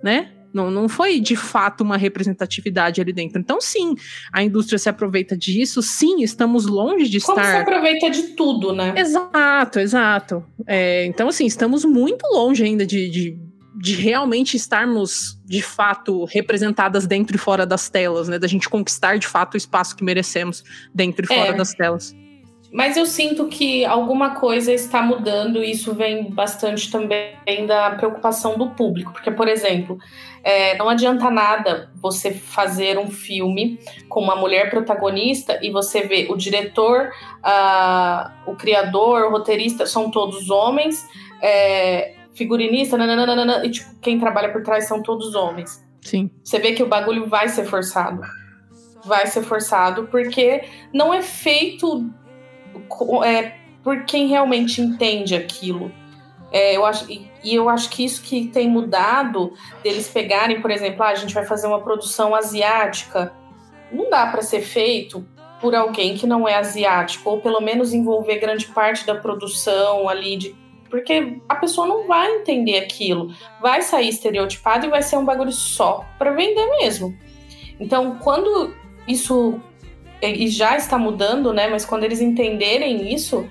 D: né? Não, não foi de fato uma representatividade ali dentro. Então, sim, a indústria se aproveita disso. Sim, estamos longe de
E: Como se
D: estar.
E: aproveita de tudo, né?
D: Exato, exato. É, então, assim, estamos muito longe ainda de, de, de realmente estarmos, de fato, representadas dentro e fora das telas, né? Da gente conquistar, de fato, o espaço que merecemos dentro e
E: É.
D: fora das telas.
E: Mas eu sinto que alguma coisa está mudando e isso vem bastante também da preocupação do público. Porque, por exemplo, é, não adianta nada você fazer um filme com uma mulher protagonista e você vê o diretor, o criador, o roteirista, são todos homens, é, figurinista, nananana, e tipo, quem trabalha por trás são todos homens.
D: Sim.
E: Você vê que o bagulho vai ser forçado. Vai ser forçado, porque não é feito é, por quem realmente entende aquilo. É, eu acho, e, e eu acho que isso que tem mudado deles pegarem, por exemplo, ah, a gente vai fazer uma produção asiática. Não dá para ser feito por alguém que não é asiático, ou pelo menos envolver grande parte da produção ali de. Porque a pessoa não vai entender aquilo vai sair estereotipado e vai ser um bagulho só para vender mesmo. Então, quando isso e já está mudando, né? Mas quando eles entenderem isso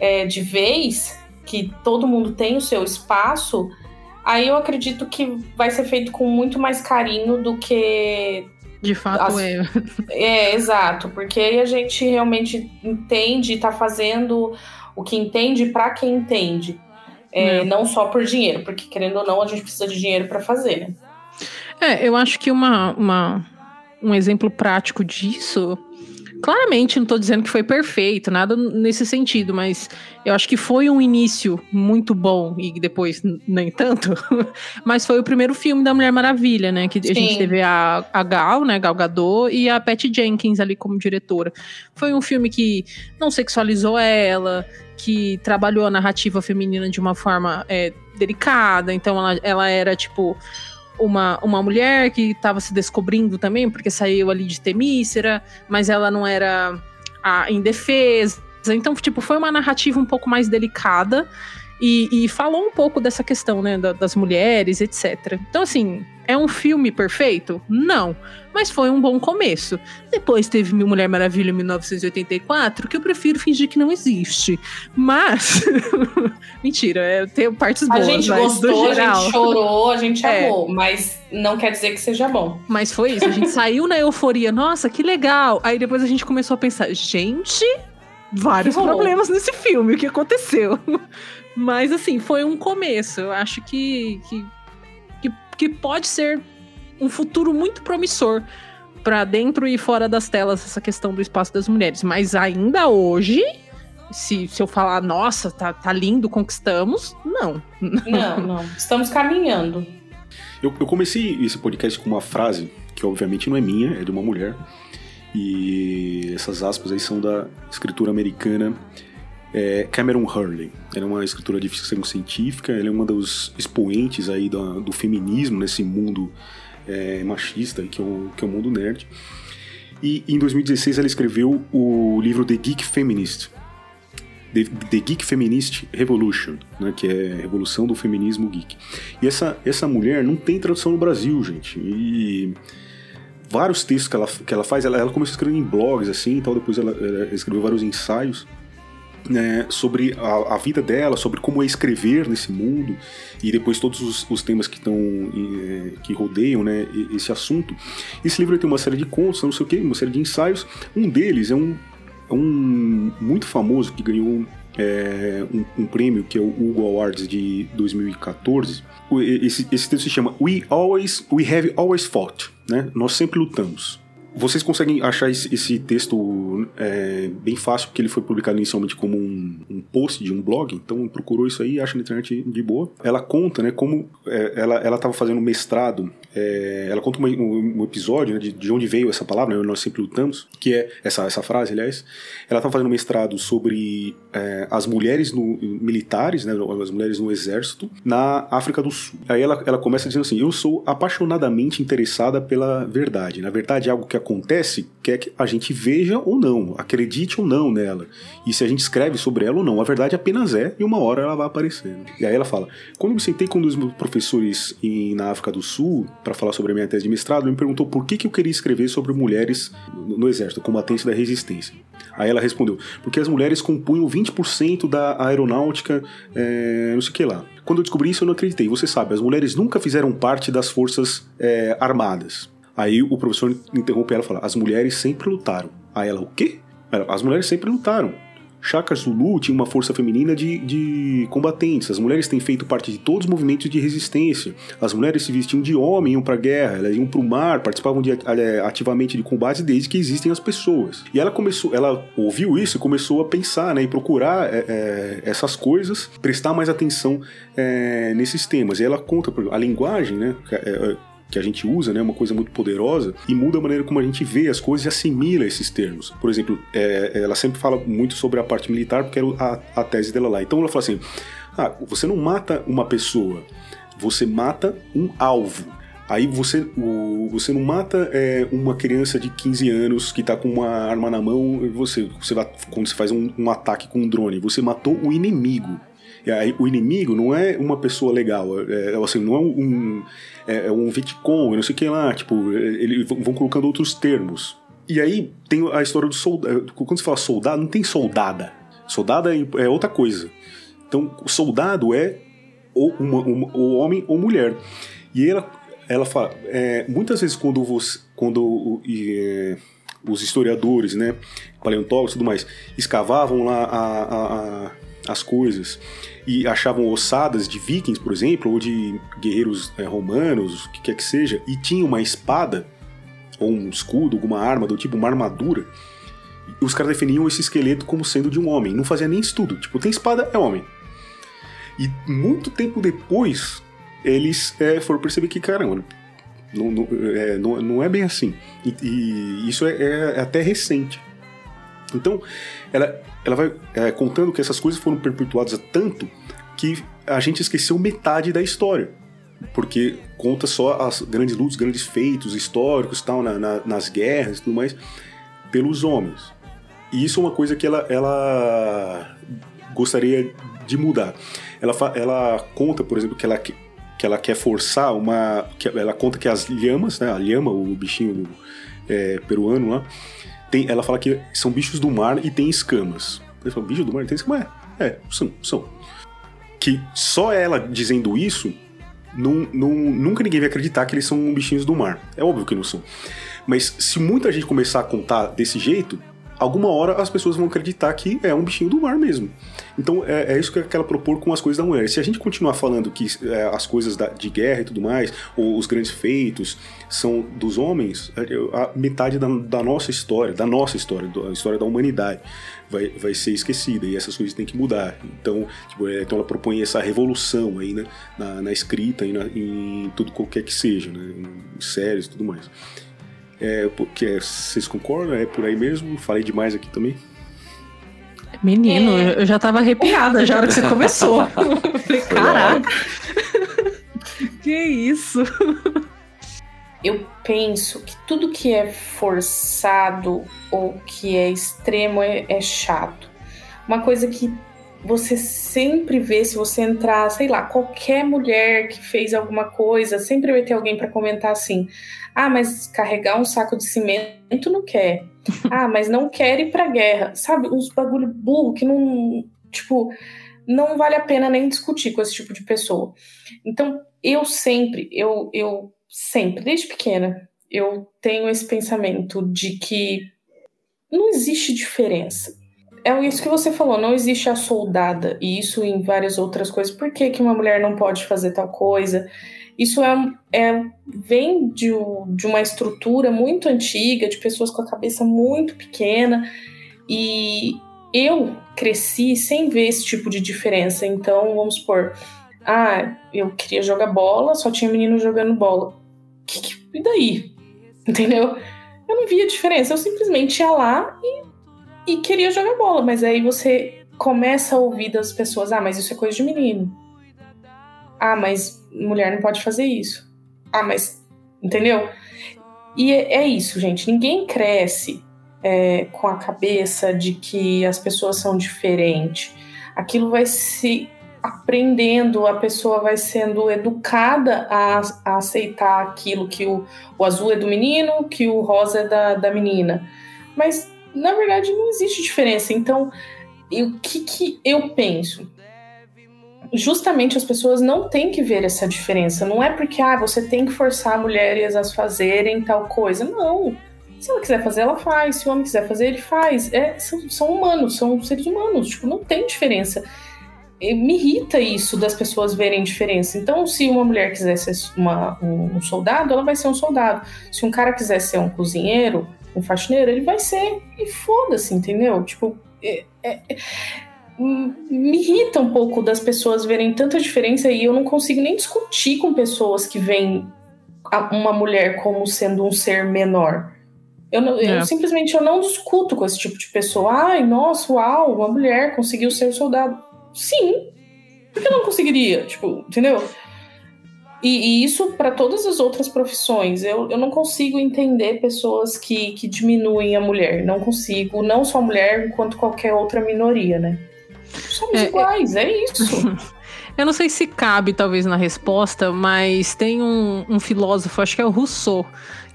E: é, de vez, que todo mundo tem o seu espaço, aí eu acredito que vai ser feito com muito mais carinho do que
D: De fato,
E: As-
D: é.
E: é, exato, porque aí a gente realmente entende e tá fazendo o que entende para quem entende. É,
D: É.
E: Não só por dinheiro, porque querendo ou não, a gente precisa de dinheiro para fazer, né?
D: É, eu acho que uma, uma- um exemplo prático disso Claramente, não tô dizendo que foi perfeito, nada nesse sentido, mas eu acho que foi um início muito bom e depois nem tanto. mas foi o primeiro filme da Mulher Maravilha, né? Que a
E: Sim.
D: gente teve a, a Gal, né? Gal Gadot e a Patty Jenkins ali como diretora. Foi um filme que não sexualizou ela, que trabalhou a narrativa feminina de uma forma é, delicada. Então ela, ela era tipo uma, uma mulher que estava se descobrindo também, porque saiu ali de Temícera, mas ela não era a indefesa. Então, tipo, foi uma narrativa um pouco mais delicada e, e falou um pouco dessa questão, né, da- das mulheres, etc. Então, assim, é um filme perfeito? Não. Mas foi um bom começo. Depois teve Mil Mulher Maravilha em 1984, que eu prefiro fingir que não existe. Mas. Mentira, é, tem partes
E: A
D: boas,
E: gente
D: mas
E: gostou, a gente chorou, a gente
D: É.
E: amou, mas não quer dizer que seja bom.
D: Mas foi isso, a gente saiu na euforia, nossa, que legal. Aí depois a gente começou a pensar, gente, vários problemas nesse filme, o que aconteceu? Mas assim, foi um começo. Eu acho que, que, que, pode ser um futuro muito promissor para dentro e fora das telas essa questão do espaço das mulheres. Mas ainda hoje, se, se eu falar, nossa, tá, tá lindo, conquistamos, não.
E: Não, não. Estamos caminhando.
B: Eu, eu comecei esse podcast com uma frase que obviamente não é minha, é de uma mulher. E essas aspas aí são da escritura americana é, Cameron Hurley. Ela é uma escritora de ficção científica, ela é uma dos expoentes aí da- do feminismo nesse mundo é, machista que é, o, que é o mundo nerd. E em 2016 ela escreveu o livro The Geek Feminist. The, The Geek Feminist Revolution, né, que é revolução do feminismo geek. E essa, essa mulher não tem tradução no Brasil, gente. E vários textos que ela, que ela faz, ela, ela começou escrevendo em blogs, assim, e tal, depois ela, ela escreveu vários ensaios né, sobre a, a vida dela, sobre como é escrever nesse mundo, e depois todos os, os temas que estão eh, que rodeiam né, esse assunto. Esse livro tem uma série de contos, não sei o que, uma série de ensaios. Um deles é um, é um muito famoso que ganhou é, um, um prêmio que é o Hugo Awards de 2014. O- Esse, esse texto se chama We Always We Have Always Fought, né? Nós sempre lutamos. Vocês conseguem achar esse, esse texto é, bem fácil, porque ele foi publicado inicialmente como um, um post de um blog, então procurou isso aí, acha na internet de boa. Ela conta, né, como é, ela estava fazendo mestrado, é, ela conta uma- um, um episódio né, de, de onde veio essa palavra, né, nós sempre lutamos, que é essa, essa frase, aliás. Ela estava fazendo mestrado sobre é, as mulheres no, militares, né, as mulheres no exército, na África do Sul. Aí ela, ela começa dizendo assim: Eu sou apaixonadamente interessada pela verdade. Na verdade, é algo que acontece, quer que a gente veja ou não, acredite ou não nela. E se a gente escreve sobre ela ou não, a verdade apenas é, e uma hora ela vai aparecer. E aí ela fala: Quando me sentei com um dos meus professores em, na África do Sul para falar sobre a minha tese de mestrado, ele me perguntou por que, que eu queria escrever sobre mulheres no, no exército, combatentes da resistência. Aí ela respondeu: Porque as mulheres compunham 20% da aeronáutica, é, não sei o que lá. Quando eu descobri isso, eu não acreditei. Você sabe, as mulheres nunca fizeram parte das forças é, armadas. Aí o professor interrompe ela e fala: As mulheres sempre lutaram. Aí ela: O quê? Ela, As mulheres sempre lutaram. Shaka Zulu tinha uma força feminina de, de combatentes. As mulheres têm feito parte de todos os movimentos de resistência. As mulheres se vestiam de homem, iam pra guerra, elas iam pro mar, participavam de, eh, ativamente de combates desde que existem as pessoas. E ela começou, ela ouviu isso e começou a pensar, né, e procurar eh, eh, essas coisas, prestar mais atenção eh, nesses temas. E ela conta, a linguagem, né, que, a gente usa, né, uma coisa muito poderosa e muda a maneira como a gente vê as coisas e assimila esses termos. Por exemplo, é, ela sempre fala muito sobre a parte militar, porque era a, a tese dela lá. Então ela fala assim: ah, você não mata uma pessoa, você mata um alvo. Aí você, o, você não mata é, uma criança de 15 anos que tá com uma arma na mão, você, você vai, quando você faz um, um ataque com um drone, você matou o inimigo. E aí, o inimigo não é uma pessoa legal, é, é, assim, não é um, é, é um Vietcong, não sei o que lá, tipo, eles vão colocando outros termos. E aí tem a história do soldado. Quando você fala soldado, não tem soldada. Soldada é é outra coisa. Então, soldado é ou, uma, uma- ou homem ou mulher. E ela, ela fala, é, muitas vezes quando, você, quando é, os historiadores, né, paleontólogos e tudo mais, escavavam lá a- a- as coisas e achavam ossadas de vikings, por exemplo, ou de guerreiros é, romanos, o que quer que seja, e tinha uma espada ou um escudo, alguma arma do tipo, uma armadura, os caras definiam esse esqueleto como sendo de um homem. Não fazia nem estudo. Tipo, tem espada, é homem. E muito tempo depois, eles é, foram perceber que, caramba, não, não, é, não, não é bem assim. E, e isso é, é até recente. Então, ela, ela vai é, contando que essas coisas foram perpetuadas tanto que a gente esqueceu metade da história. Porque conta só as grandes lutas, grandes feitos históricos, tal, na, na, nas guerras e tudo mais, pelos homens. E isso é uma coisa que ela, ela gostaria de mudar. Ela, ela conta, por exemplo, que ela, que ela quer forçar uma. Que ela conta que as lhamas, né? A lhama, o bichinho é, peruano lá, tem, ela fala que são bichos do mar e tem escamas. Ele fala, bicho do mar tem escamas? É, é, são, são. Que só ela dizendo isso, não, não, nunca ninguém vai acreditar que eles são bichinhos do mar. É óbvio que não são. Mas se muita gente começar a contar desse jeito, alguma hora as pessoas vão acreditar que é um bichinho do mar mesmo. Então é, é isso que ela propor com as coisas da mulher. Se a gente continuar falando que é, as coisas da- de guerra e tudo mais, ou os grandes feitos, são dos homens, a, a metade da, da nossa história, da nossa história, da história da humanidade, vai, vai ser esquecida e essas coisas têm que mudar. Então, tipo, é, então ela propõe essa revolução aí, né, na, na escrita e em tudo qualquer que seja, né, em séries e tudo mais. É, é, vocês concordam? É por aí mesmo? Falei demais aqui também.
D: Menino,
E: É.
D: eu já tava arrepiada já na hora que você começou. Eu Falei, caraca. que isso?
E: Eu penso que tudo que é forçado ou que é extremo é, é chato. Uma coisa que você sempre vê se você entrar, sei lá, qualquer mulher que fez alguma coisa, sempre vai ter alguém para comentar assim: "Ah, mas carregar um saco de cimento não quer. Ah, mas não quer ir pra guerra". Sabe, uns bagulho burro que não, tipo, não vale a pena nem discutir com esse tipo de pessoa. Então, eu sempre, eu eu sempre, desde pequena, eu tenho esse pensamento de que não existe diferença. É isso que você falou, não existe a soldada, e isso em várias outras coisas. Por que, que uma mulher não pode fazer tal coisa? Isso é, é vem de, de uma estrutura muito antiga, de pessoas com a cabeça muito pequena, e eu cresci sem ver esse tipo de diferença. Então, vamos supor, ah, eu queria jogar bola, só tinha menino jogando bola. Que, que- e daí? Entendeu? Eu não via diferença, eu simplesmente ia lá e, e queria jogar bola. Mas aí você começa a ouvir das pessoas: ah, mas isso é coisa de menino. Ah, mas mulher não pode fazer isso. Ah, mas. Entendeu? E é, é isso, gente. Ninguém cresce é, com a cabeça de que as pessoas são diferentes. Aquilo vai se aprendendo, a pessoa vai sendo educada a, a aceitar aquilo que o, o azul é do menino, que o rosa é da, da menina. Mas, na verdade, não existe diferença. Então, o que, que eu penso? Justamente as pessoas não têm que ver essa diferença. Não é porque ah, você tem que forçar mulheres a fazerem tal coisa. Não. Se ela quiser fazer, ela faz. Se o homem quiser fazer, ele faz. É, são, são humanos, são seres humanos. Tipo, não tem diferença. Me irrita isso das pessoas verem diferença. Então, se uma mulher quiser ser uma- um, um soldado, ela vai ser um soldado. Se um cara quiser ser um cozinheiro, um faxineiro, ele vai ser. E foda-se, entendeu? Tipo, é- é- é- me irrita um pouco das pessoas verem tanta diferença e eu não consigo nem discutir com pessoas que veem uma mulher como sendo um ser menor. Eu, não- eu
D: É.
E: simplesmente eu não discuto com esse tipo de pessoa. Ai, nossa, uau, uma mulher conseguiu ser soldado. Sim. Por que eu não conseguiria? Tipo, entendeu? E, e isso para todas as outras profissões. Eu, eu não consigo entender pessoas que, que diminuem a mulher. Não consigo. Não só a mulher, quanto qualquer outra minoria, né? Somos
D: É, é-
E: iguais, é isso.
D: Eu não sei se cabe, talvez, na resposta, mas tem um, um filósofo, acho que é o Rousseau,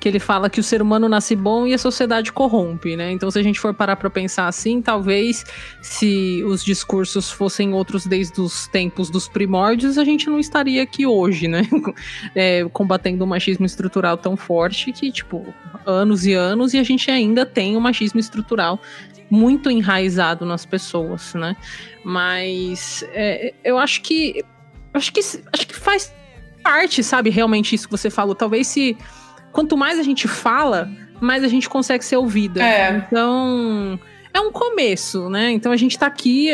D: que ele fala que o ser humano nasce bom e a sociedade corrompe, né? Então, se a gente for parar pra pensar assim, talvez se os discursos fossem outros desde os tempos dos primórdios, a gente não estaria aqui hoje, né? É, combatendo o machismo estrutural tão forte que, tipo, anos e anos, e a gente ainda tem o machismo estrutural muito enraizado nas pessoas, né? Mas é, eu acho que acho que acho que faz parte, sabe, realmente isso que você falou. Talvez se quanto mais a gente fala, mais a gente consegue ser ouvida.
E: É.
D: Então, é um começo, né? Então a gente tá aqui.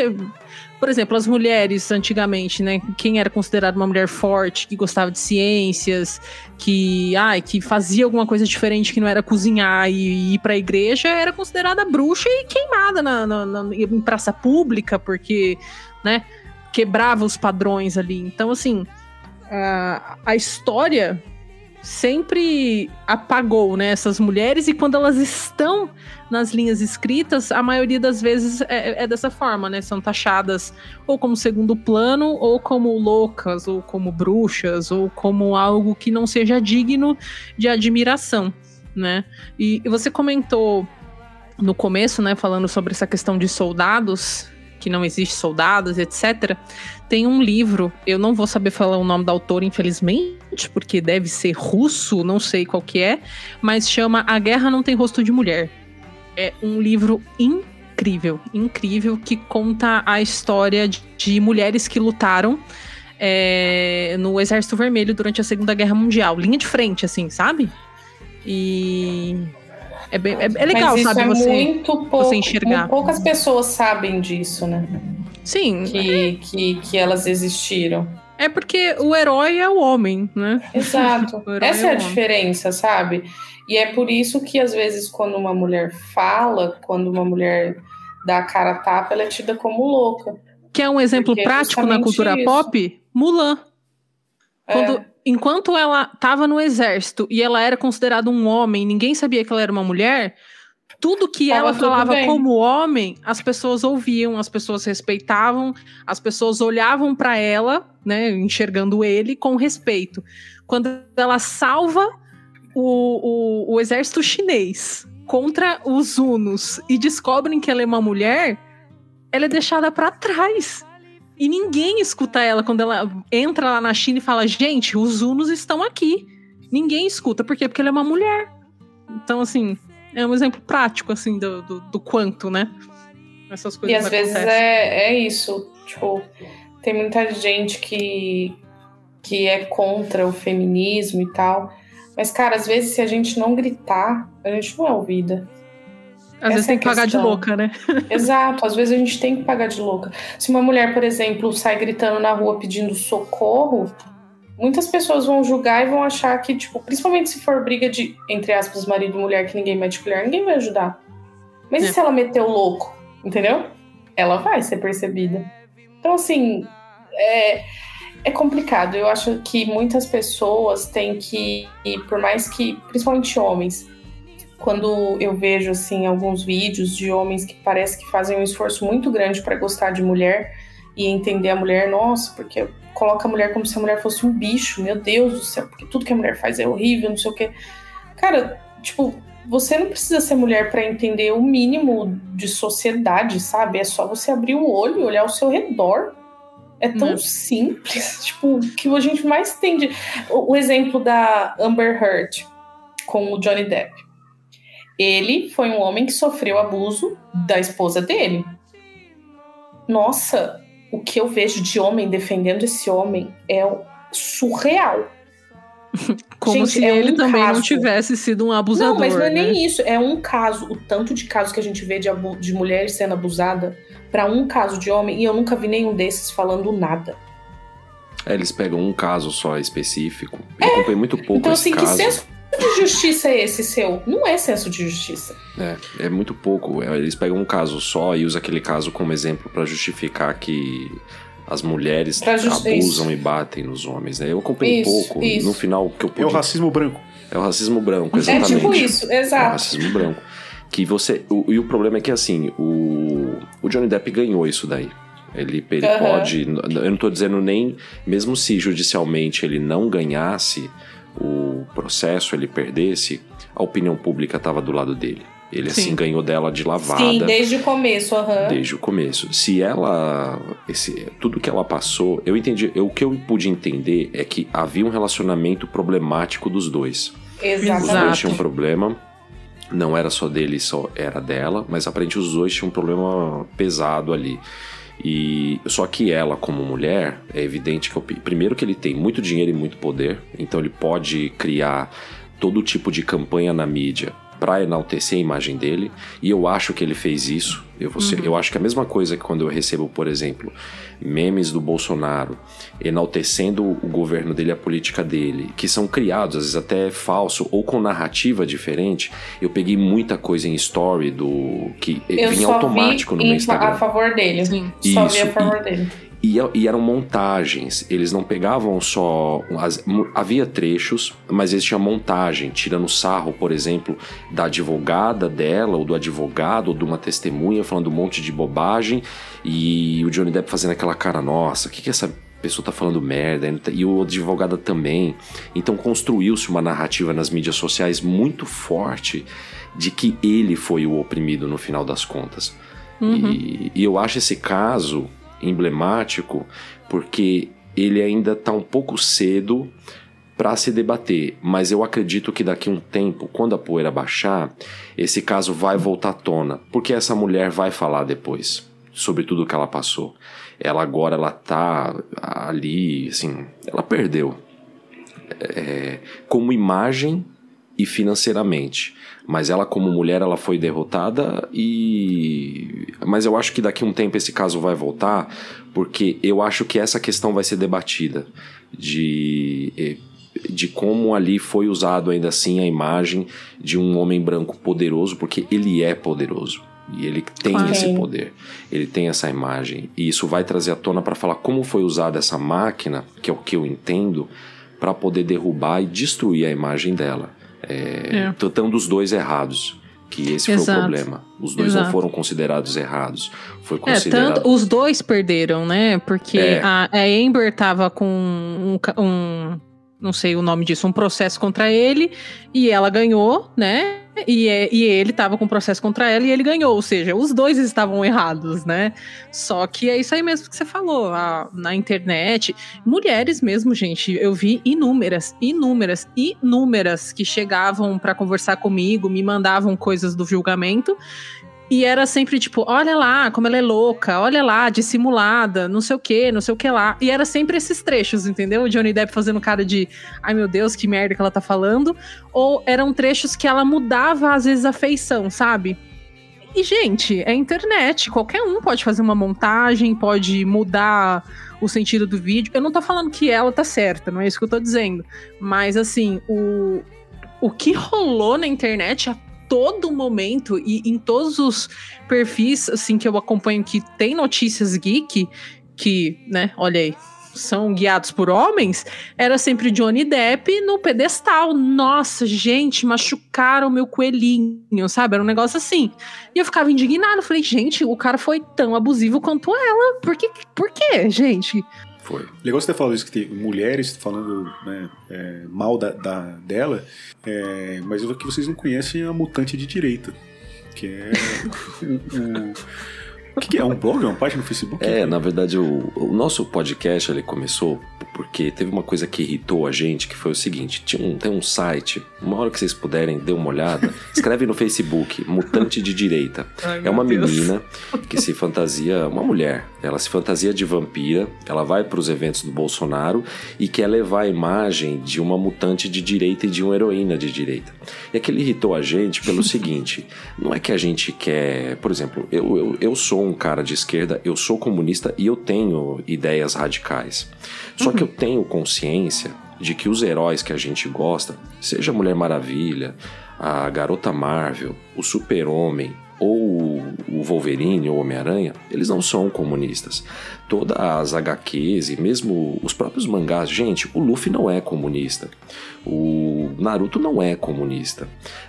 D: Por exemplo, as mulheres antigamente, né? Quem era considerada uma mulher forte, que gostava de ciências, que, ai, que fazia alguma coisa diferente que não era cozinhar e ir pra igreja, era considerada bruxa e queimada na, na- na- em praça pública, porque, né? Quebrava os padrões ali. Então, assim, a, a história sempre apagou né, essas mulheres e quando elas estão nas linhas escritas, a maioria das vezes é, é dessa forma, né? São taxadas ou como segundo plano, ou como loucas, ou como bruxas, ou como algo que não seja digno de admiração, né? E, e você comentou no começo, né, falando sobre essa questão de soldados, que não existe soldados, etc. Tem um livro, eu não vou saber falar o nome da autora, infelizmente, porque deve ser russo, não sei qual que é, mas chama A Guerra Não Tem Rosto de Mulher. É um livro incrível, incrível, que conta a história de, de mulheres que lutaram é, no Exército Vermelho durante a Segunda Guerra Mundial. Linha de frente, assim, sabe? E é, bem, é, é legal, sabe?
E: é
D: você,
E: muito pouco.
D: você enxergar.
E: Poucas pessoas sabem disso, né?
D: Sim,
E: Que, que, que elas existiram.
D: é porque o herói é o homem, né?
E: Exato. Essa é a
D: é homem.
E: diferença, sabe? E é por isso que, às vezes, quando uma mulher fala, quando uma mulher dá a cara a tapa, ela é tida como louca.
D: Que é um exemplo
E: Porque é
D: prático na cultura
E: isso.
D: pop? Mulan. Quando,
E: É.
D: Enquanto ela estava no exército e ela era considerada um homem, ninguém sabia que ela era uma mulher. Tudo que
E: Tava
D: ela falava como homem, as pessoas ouviam, as pessoas respeitavam, as pessoas olhavam para ela, né, enxergando ele com respeito. Quando ela salva o, o, o exército chinês contra os hunos e descobrem que ela é uma mulher, ela é deixada para trás. E ninguém escuta ela quando ela entra lá na China e fala: gente, os hunos estão aqui. Ninguém escuta. Por quê? Porque ela é uma mulher. Então, assim, é um exemplo prático, assim, do, do, do quanto, né? Essas coisas
E: E às vezes é, é isso. Tipo, tem muita gente que, que é contra o feminismo e tal. Mas, cara, às vezes se a gente não gritar, a gente não é ouvida.
D: Às vezes
E: essa é
D: tem que pagar de louca, né?
E: Exato, às vezes a gente tem que pagar de louca. Se uma mulher, por exemplo, sai gritando na rua pedindo socorro, muitas pessoas vão julgar e vão achar que, tipo, principalmente se for briga de, entre aspas, marido e mulher, que ninguém mete colher, ninguém vai ajudar. Mas
D: É.
E: e se ela meter o louco? Entendeu? Ela vai ser percebida. Então, assim, é, é complicado. Eu acho que muitas pessoas têm que, por mais que, principalmente homens, quando eu vejo assim alguns vídeos de homens que parece que fazem um esforço muito grande para gostar de mulher e entender a mulher, nossa, porque coloca a mulher como se a mulher fosse um bicho, meu Deus do céu, porque tudo que a mulher faz é horrível, não sei o quê. Cara, tipo, você não precisa ser mulher para entender o mínimo de sociedade, sabe? É só você abrir o olho e olhar ao seu redor. É tão
D: Hum.
E: simples, tipo, o que a gente mais tem de. O, o exemplo da Amber Heard com o Johnny Depp. Ele foi um homem que sofreu abuso da esposa dele. Nossa, o que eu vejo de homem defendendo esse homem é o- surreal.
D: Como
E: Gente,
D: se
E: é
D: ele
E: um
D: também não
E: caso.
D: tivesse sido um abusador.
E: não, mas não é
D: né?
E: nem isso. É um caso. O tanto de casos que a gente vê de, de mulher sendo abusada para um caso de homem, e eu nunca vi nenhum desses falando nada.
C: É, eles pegam um caso só específico. Eu acompanhei muito pouco
E: então,
C: esse
E: assim, que
C: caso.
E: senso de justiça é esse seu? Não é senso de justiça.
C: É, é muito pouco. É, Eles pegam um caso só e usam aquele caso como exemplo pra justificar que as mulheres abusam
E: isso.
C: e batem nos homens. Né? Eu acompanhei
E: Isso,
C: pouco.
E: isso.
C: No final, o que eu
B: É
C: pude...
B: o racismo branco.
C: É o racismo branco,
E: É
C: exatamente.
E: tipo isso,
C: É o
E: exato.
C: racismo branco. Que você. O, e o problema é que assim, o, o Johnny Depp ganhou isso daí. Ele, ele
E: Aham.
C: pode. Eu não tô dizendo nem. Mesmo se judicialmente ele não ganhasse o processo, ele perdesse, a opinião pública tava do lado dele. Ele assim
D: Sim.
C: ganhou dela de lavada.
E: Sim, desde o começo, aham.
C: Desde o começo. Se ela. Esse, tudo que ela passou, eu entendi. Eu, o que eu pude entender é que havia um relacionamento problemático dos dois. Os
E: Exatamente.
C: dois tinham um problema. Não era só dele, só era dela, mas aparentemente os dois tinham um problema pesado ali. E só que ela, como mulher, é evidente que o primeiro que ele tem muito dinheiro e muito poder, então ele pode criar todo tipo de campanha na mídia para enaltecer a imagem dele, e eu acho que ele fez isso. Eu, vou ser- eu acho que é a mesma coisa que quando eu recebo, por exemplo, memes do Bolsonaro enaltecendo o governo dele, a política dele, que são criados, às vezes até falso, ou com narrativa diferente. Eu peguei muita coisa em story do que
E: Eu
C: vinha
E: só
C: automático no meu
E: fa- a
C: Instagram.
E: favor dele.
D: Sim.
E: Só
C: Isso,
E: vi a favor
C: e-
E: dele.
C: E, e eram montagens, eles não pegavam só. as- havia trechos, mas eles tinham montagem, tirando sarro, por exemplo, da advogada dela, ou do advogado, ou de uma testemunha, falando um monte de bobagem, e o Johnny Depp fazendo aquela cara, nossa, o que, que essa pessoa tá falando merda? E o advogado também. Então construiu-se uma narrativa nas mídias sociais muito forte de que ele foi o oprimido no final das contas. E, e eu acho esse caso emblemático porque ele ainda está um pouco cedo para se debater, mas eu acredito que daqui a um tempo, quando a poeira baixar, esse caso vai voltar à tona, porque essa mulher vai falar depois sobre tudo que ela passou. Ela agora ela tá ali, assim, ela perdeu é, como imagem e financeiramente. Mas ela, como mulher, ela foi derrotada e. Mas eu acho que daqui a um tempo esse caso vai voltar, porque eu acho que essa questão vai ser debatida. De. eh, De como ali foi usado ainda assim a imagem de um homem branco poderoso, porque ele é poderoso. E ele tem esse poder. Ele tem essa imagem. E isso vai trazer à tona para falar como foi usada essa máquina, que é o que eu entendo, para poder derrubar e destruir a imagem dela. É,
D: É.
C: Tratando os dois errados. Que esse foi o
D: Exato.
C: problema. Os dois não
D: Exato.
C: foram considerados errados. Foi
D: É,
C: considerado.
D: tanto os dois perderam, né? Porque
C: É.
D: a, a Amber tava com um, um- não sei o nome disso, um processo contra ele e ela ganhou, né? E, é- e ele tava com processo contra ela e ele ganhou, ou seja, os dois estavam errados, né? Só que é isso aí mesmo que você falou, a- na internet, mulheres mesmo, gente, eu vi inúmeras, inúmeras, inúmeras que chegavam pra conversar comigo, me mandavam coisas do julgamento e era sempre tipo, olha lá como ela é louca, olha lá, dissimulada, não sei o que, não sei o que lá. E era sempre esses trechos, entendeu? O Johnny Depp fazendo cara de, ai meu Deus, que merda que ela tá falando. Ou eram trechos que ela mudava às vezes a feição, sabe? E, gente, é internet. Qualquer um pode fazer uma montagem, pode mudar o sentido do vídeo. Eu não tô falando que ela tá certa, não é isso que eu tô dizendo. Mas, assim, o, o que rolou na internet todo momento e em todos os perfis, assim, que eu acompanho que tem notícias geek, que, né, olha aí, são guiados por homens, era sempre Johnny Depp no pedestal. Nossa, gente, machucaram meu coelhinho, sabe? Era um negócio assim. E eu ficava indignada. Falei, gente, o cara foi tão abusivo quanto ela. Por, que, por quê, gente?
C: Foi.
B: Legal você ter falado isso, que tem mulheres falando né, é, mal da, da- dela, é, mas eu que vocês não conhecem a mutante de direita, que é o, o- o que, que é? Um blog? Uma página no Facebook?
C: É, na verdade, o, o nosso podcast ele começou porque teve uma coisa que irritou a gente, que foi o seguinte: tinha um, tem um site, uma hora que vocês puderem, dê uma olhada, escreve no Facebook, Mutante de Direita. É uma menina que se fantasia, uma mulher, ela se fantasia de vampira, ela vai para os eventos do Bolsonaro e quer levar a imagem de uma mutante de direita e de uma heroína de direita. E aquilo irritou a gente pelo seguinte: não é que a gente quer, por exemplo, eu, eu, eu sou um cara de esquerda, eu sou comunista e eu tenho ideias radicais. Só que eu tenho consciência de que os heróis que a gente gosta, seja a Mulher Maravilha, a Garota Marvel, o Super-Homem ou o Wolverine ou o Homem-Aranha, eles não são comunistas. Todas as HQs e mesmo os próprios mangás, gente, o Luffy não é comunista. O Naruto não é comunista.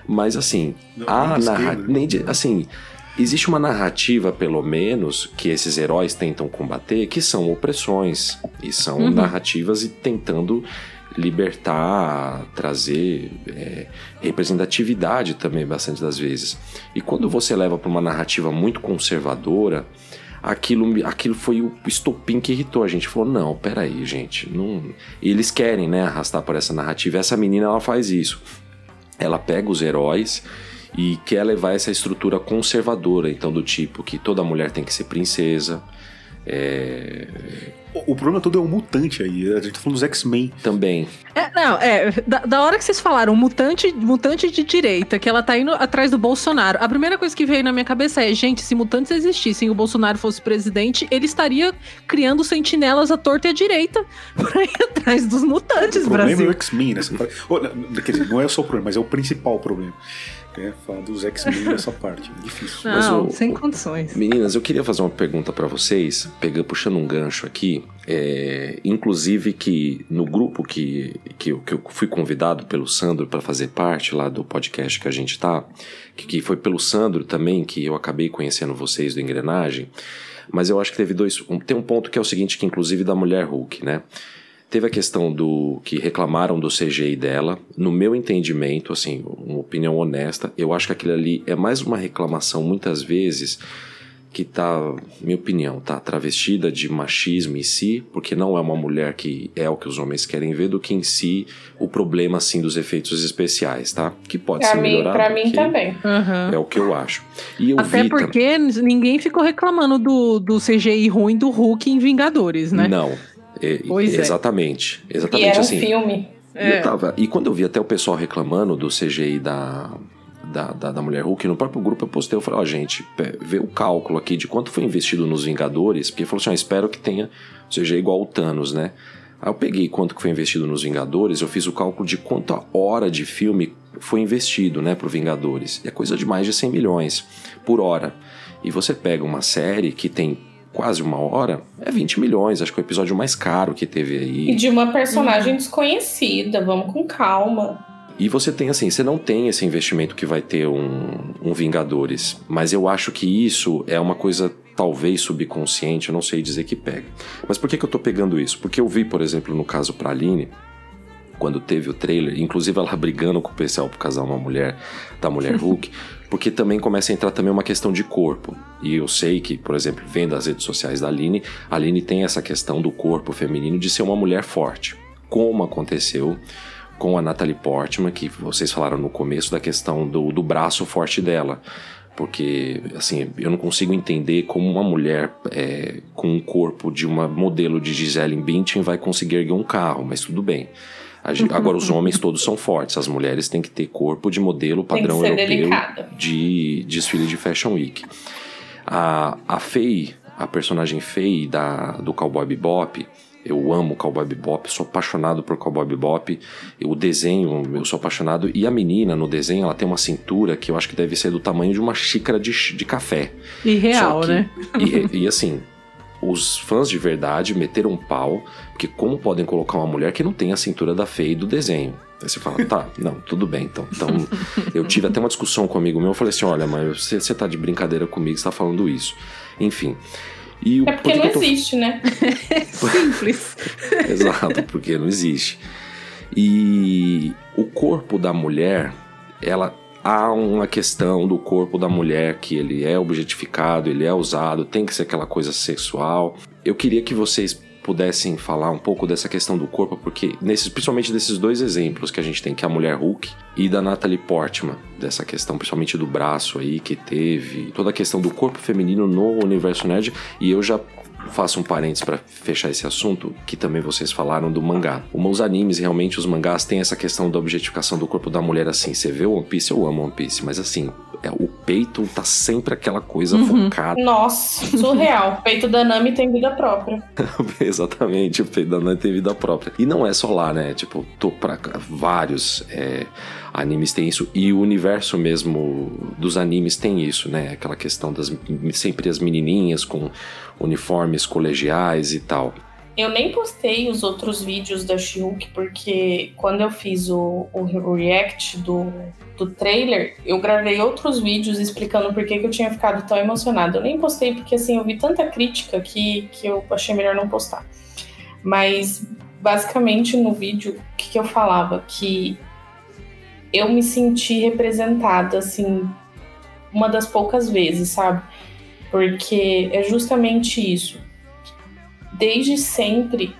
C: Mas assim,
B: Não,
C: a
B: nem de
C: narra...
B: esquerda, né?
C: assim, existe uma narrativa, pelo menos, que esses heróis tentam combater, que são opressões. E são
D: Uhum.
C: narrativas e tentando libertar, trazer é, representatividade também, bastante das vezes. E quando você leva para uma narrativa muito conservadora, aquilo, aquilo foi o estopim que irritou a gente. Falou, não, peraí, gente, não... Eles querem, né, arrastar por essa narrativa. Essa menina, ela faz isso. Ela pega os heróis e quer levar essa estrutura conservadora, então do tipo que toda mulher tem que ser princesa, é,
B: O, o problema todo é o mutante aí. A gente tá falando dos X-Men.
C: Também.
D: É, não, é. Da, da hora que vocês falaram, mutante, mutante de direita, que ela tá indo atrás do Bolsonaro. A primeira coisa que veio na minha cabeça é, gente, se mutantes existissem e o Bolsonaro fosse presidente, ele estaria criando sentinelas à torta e à direita pra ir atrás dos mutantes,
B: O problema é
D: Brasil.
B: o X-Men não, Quer dizer, não é só o problema, mas é o principal problema. É falar dos X-Men nessa parte. Difícil.
C: Mas
D: Não,
C: o-
D: sem condições.
C: Meninas, eu queria fazer uma pergunta pra vocês, pegando, puxando um gancho aqui. é, inclusive que no grupo que, que, eu, que eu fui convidado pelo Sandro para fazer parte lá do podcast que a gente tá, que, que foi pelo Sandro também que eu acabei conhecendo vocês do Engrenagem. Mas eu acho que teve dois. um- tem um ponto que é o seguinte, que inclusive da mulher Hulk, né? Teve a questão do que reclamaram do CGI dela. No meu entendimento, assim, uma opinião honesta, eu acho que aquilo ali é mais uma reclamação muitas vezes que tá, minha opinião, tá travestida de machismo em si, porque não é uma mulher que é o que os homens querem ver, do que em si o problema assim dos efeitos especiais, tá? Que pode
E: Pra
C: ser
E: mim,
C: melhorado.
E: pra mim também.
C: É o que eu acho. E eu
D: Até
C: vi tam-
D: porque ninguém ficou reclamando do, do CGI ruim do Hulk em Vingadores, né?
C: Não. É,
D: Pois é.
C: Exatamente.
E: E
C: Exatamente
E: era um
C: assim.
E: filme.
C: E
D: É.
C: Eu tava, e quando eu vi até o pessoal reclamando do CGI da, da, da, da Mulher Hulk, no próprio grupo eu postei, eu falei, ó, gente, pé, vê o cálculo aqui de quanto foi investido nos Vingadores, porque falou assim, ó, espero que tenha CGI igual o Thanos, né? Aí eu peguei quanto que foi investido nos Vingadores, eu fiz o cálculo de quanta hora de filme foi investido, né, pro Vingadores. E é coisa de mais de 100 milhões por hora. E você pega uma série que tem quase uma hora, é 20 milhões, acho que é o episódio mais caro que teve aí.
E: E de uma personagem desconhecida, vamos com calma.
C: E você tem assim, você não tem esse investimento que vai ter um, um Vingadores, mas eu acho que isso é uma coisa talvez subconsciente, eu não sei dizer que pega. Mas por que, que eu tô pegando isso? Porque eu vi, por exemplo, no caso pra Aline, quando teve o trailer, inclusive ela brigando com o pessoal por casar uma mulher, da mulher Hulk, porque também começa a entrar também uma questão de corpo. E eu sei que, por exemplo, vendo as redes sociais da Aline, a Aline tem essa questão do corpo feminino de ser uma mulher forte. Como aconteceu com a Natalie Portman, que vocês falaram no começo da questão do, do braço forte dela. Porque, assim, eu não consigo entender como uma mulher é, com um corpo de uma modelo de Gisele Bündchen vai conseguir erguer um carro, mas tudo bem. A gen- Agora, os homens todos são fortes, as mulheres têm que ter corpo de modelo padrão europeu de desfile de Fashion Week. A, a Faye, a personagem Faye da, do Cowboy Bebop, eu amo Cowboy Bebop, sou apaixonado por Cowboy Bebop. O desenho, eu sou apaixonado. E a menina no desenho, ela tem uma cintura que eu acho que deve ser do tamanho de uma xícara de, de café.
D: E real,
C: Só que-
D: né?
C: E, e assim, os fãs de verdade meteram um pau, porque como podem colocar uma mulher que não tem a cintura da Faye do desenho? Aí você fala, tá, não, tudo bem, então. Então, eu tive até uma discussão com um amigo meu, eu falei assim, olha, mas você, você tá de brincadeira comigo, você tá falando isso. Enfim. E o
E: É porque
C: por que
E: não
C: tô-
E: existe, né?
D: Simples.
C: Exato, porque não existe. E o corpo da mulher, ela há uma questão do corpo da mulher que ele é objetificado, ele é usado, tem que ser aquela coisa sexual. Eu queria que vocês pudessem falar um pouco dessa questão do corpo, porque nesses, principalmente desses dois exemplos que a gente tem, que é a mulher Hulk e da Natalie Portman, dessa questão principalmente do braço aí que teve, toda a questão do corpo feminino no universo nerd, e eu já faço um parênteses para fechar esse assunto, que também vocês falaram do mangá. Os animes, realmente, os mangás têm essa questão da objetificação do corpo da mulher assim. Você vê One Piece, eu amo One Piece, mas assim, é, o peito tá sempre aquela coisa
D: Uhum.
C: focada.
E: Nossa, surreal. O peito da Nami tem vida própria.
C: Exatamente, o peito da Nami tem vida própria. E não é só lá, né? Tipo, tô pra cá, vários é, animes têm isso. E o universo mesmo dos animes tem isso, né? Aquela questão das sempre as menininhas com uniformes colegiais e tal.
E: Eu nem postei os outros vídeos da She-Hulk, porque quando eu fiz o, o react do, do trailer, eu gravei outros vídeos explicando por que, que eu tinha ficado tão emocionada. Eu nem postei porque assim, eu vi tanta crítica que, que eu achei melhor não postar. Mas basicamente no vídeo, o que, que eu falava? Que eu me senti representada, assim, uma das poucas vezes, sabe? Porque é justamente isso desde sempre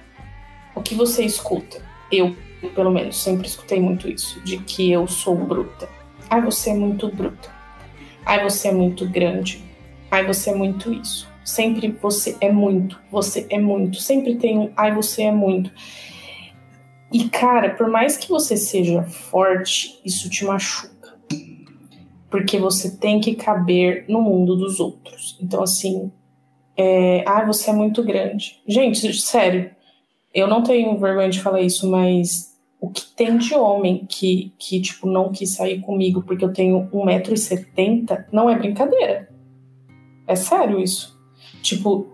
E: o que você escuta. Eu, pelo menos, sempre escutei muito isso, de que eu sou bruta. Ai, você é muito bruta. Ai, você é muito grande. Ai, você é muito isso. Sempre você é muito, você é muito. Sempre tem um ai, você é muito. E cara, por mais que você seja forte, isso te machuca. Porque você tem que caber no mundo dos outros. Então, assim, é, ah, você é muito grande. Gente, sério, eu não tenho vergonha de falar isso, mas o que tem de homem que, que tipo, não quis sair comigo porque eu tenho 1,70m não é brincadeira. É sério isso. Tipo,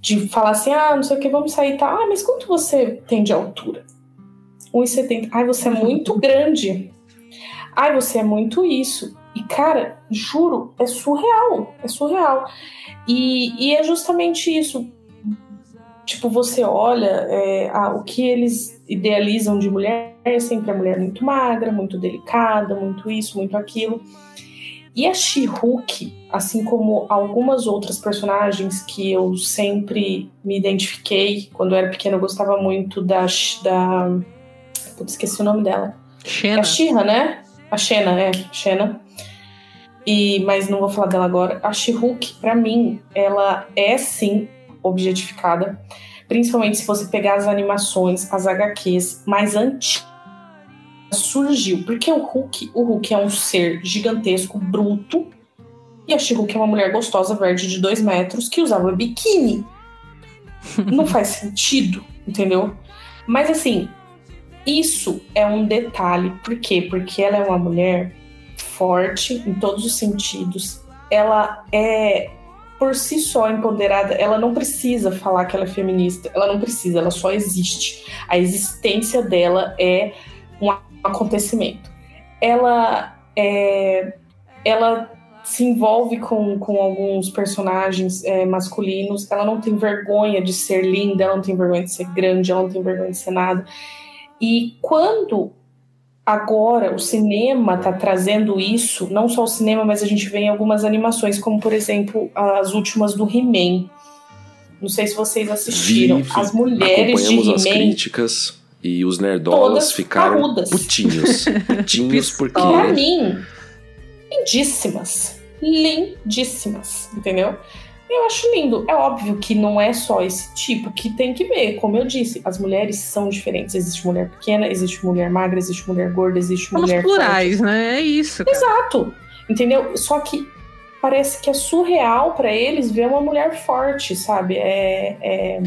E: de falar assim, ah, não sei o que, vamos sair, tá? Ah, mas quanto você tem de altura? 1,70. Ai, você é muito grande. Ai, você é muito isso. E, cara, juro, é surreal. É surreal. E, e é justamente isso. Tipo, você olha é, a, o que eles idealizam de mulher é sempre a mulher muito magra, muito delicada, muito isso, muito aquilo. E a She-Hulk, assim como algumas outras personagens que eu sempre me identifiquei, quando eu era pequena eu gostava muito da. da putz, esqueci o nome dela. É
D: Xena.
E: a She-Ra, né? A Xena, é, Xena. E, mas não vou falar dela agora. A She-Hulk, pra mim, ela é sim objetificada. Principalmente se você pegar as animações, as HQs mais antigas. Surgiu. Porque o Hulk, o Hulk é um ser gigantesco, bruto. E a She-Hulk é uma mulher gostosa, verde de dois metros, que usava biquíni. Não faz sentido, entendeu? Mas assim, isso é um detalhe. Por quê? Porque ela é uma mulher forte em todos os sentidos. Ela é por si só empoderada, ela não precisa falar que ela é feminista, ela não precisa, ela só existe. A existência dela é um acontecimento. Ela é, ela se envolve com, com alguns personagens é, masculinos, ela não tem vergonha de ser linda, ela não tem vergonha de ser grande, ela não tem vergonha de ser nada. E quando agora o cinema está trazendo isso, não só o cinema, mas a gente vê em algumas animações, como por exemplo as últimas do He-Man. Não sei se vocês assistiram.
C: Vive,
E: as mulheres de
C: acompanhamos as
E: He-Man.
C: críticas e os nerdolas
E: Todas
C: ficaram
E: parrudas.
C: putinhos. Putinhos porque.
E: Pra mim, lindíssimas. Lindíssimas, entendeu? Eu acho lindo. É óbvio que não é só esse tipo que tem que ver. Como eu disse, as mulheres são diferentes. Existe mulher pequena, existe mulher magra, existe mulher gorda, existe
D: Somos
E: mulher.
D: plurais, né? É isso. cara.
E: Exato. Entendeu? Só que parece que é surreal pra eles ver uma mulher forte, sabe? É, é-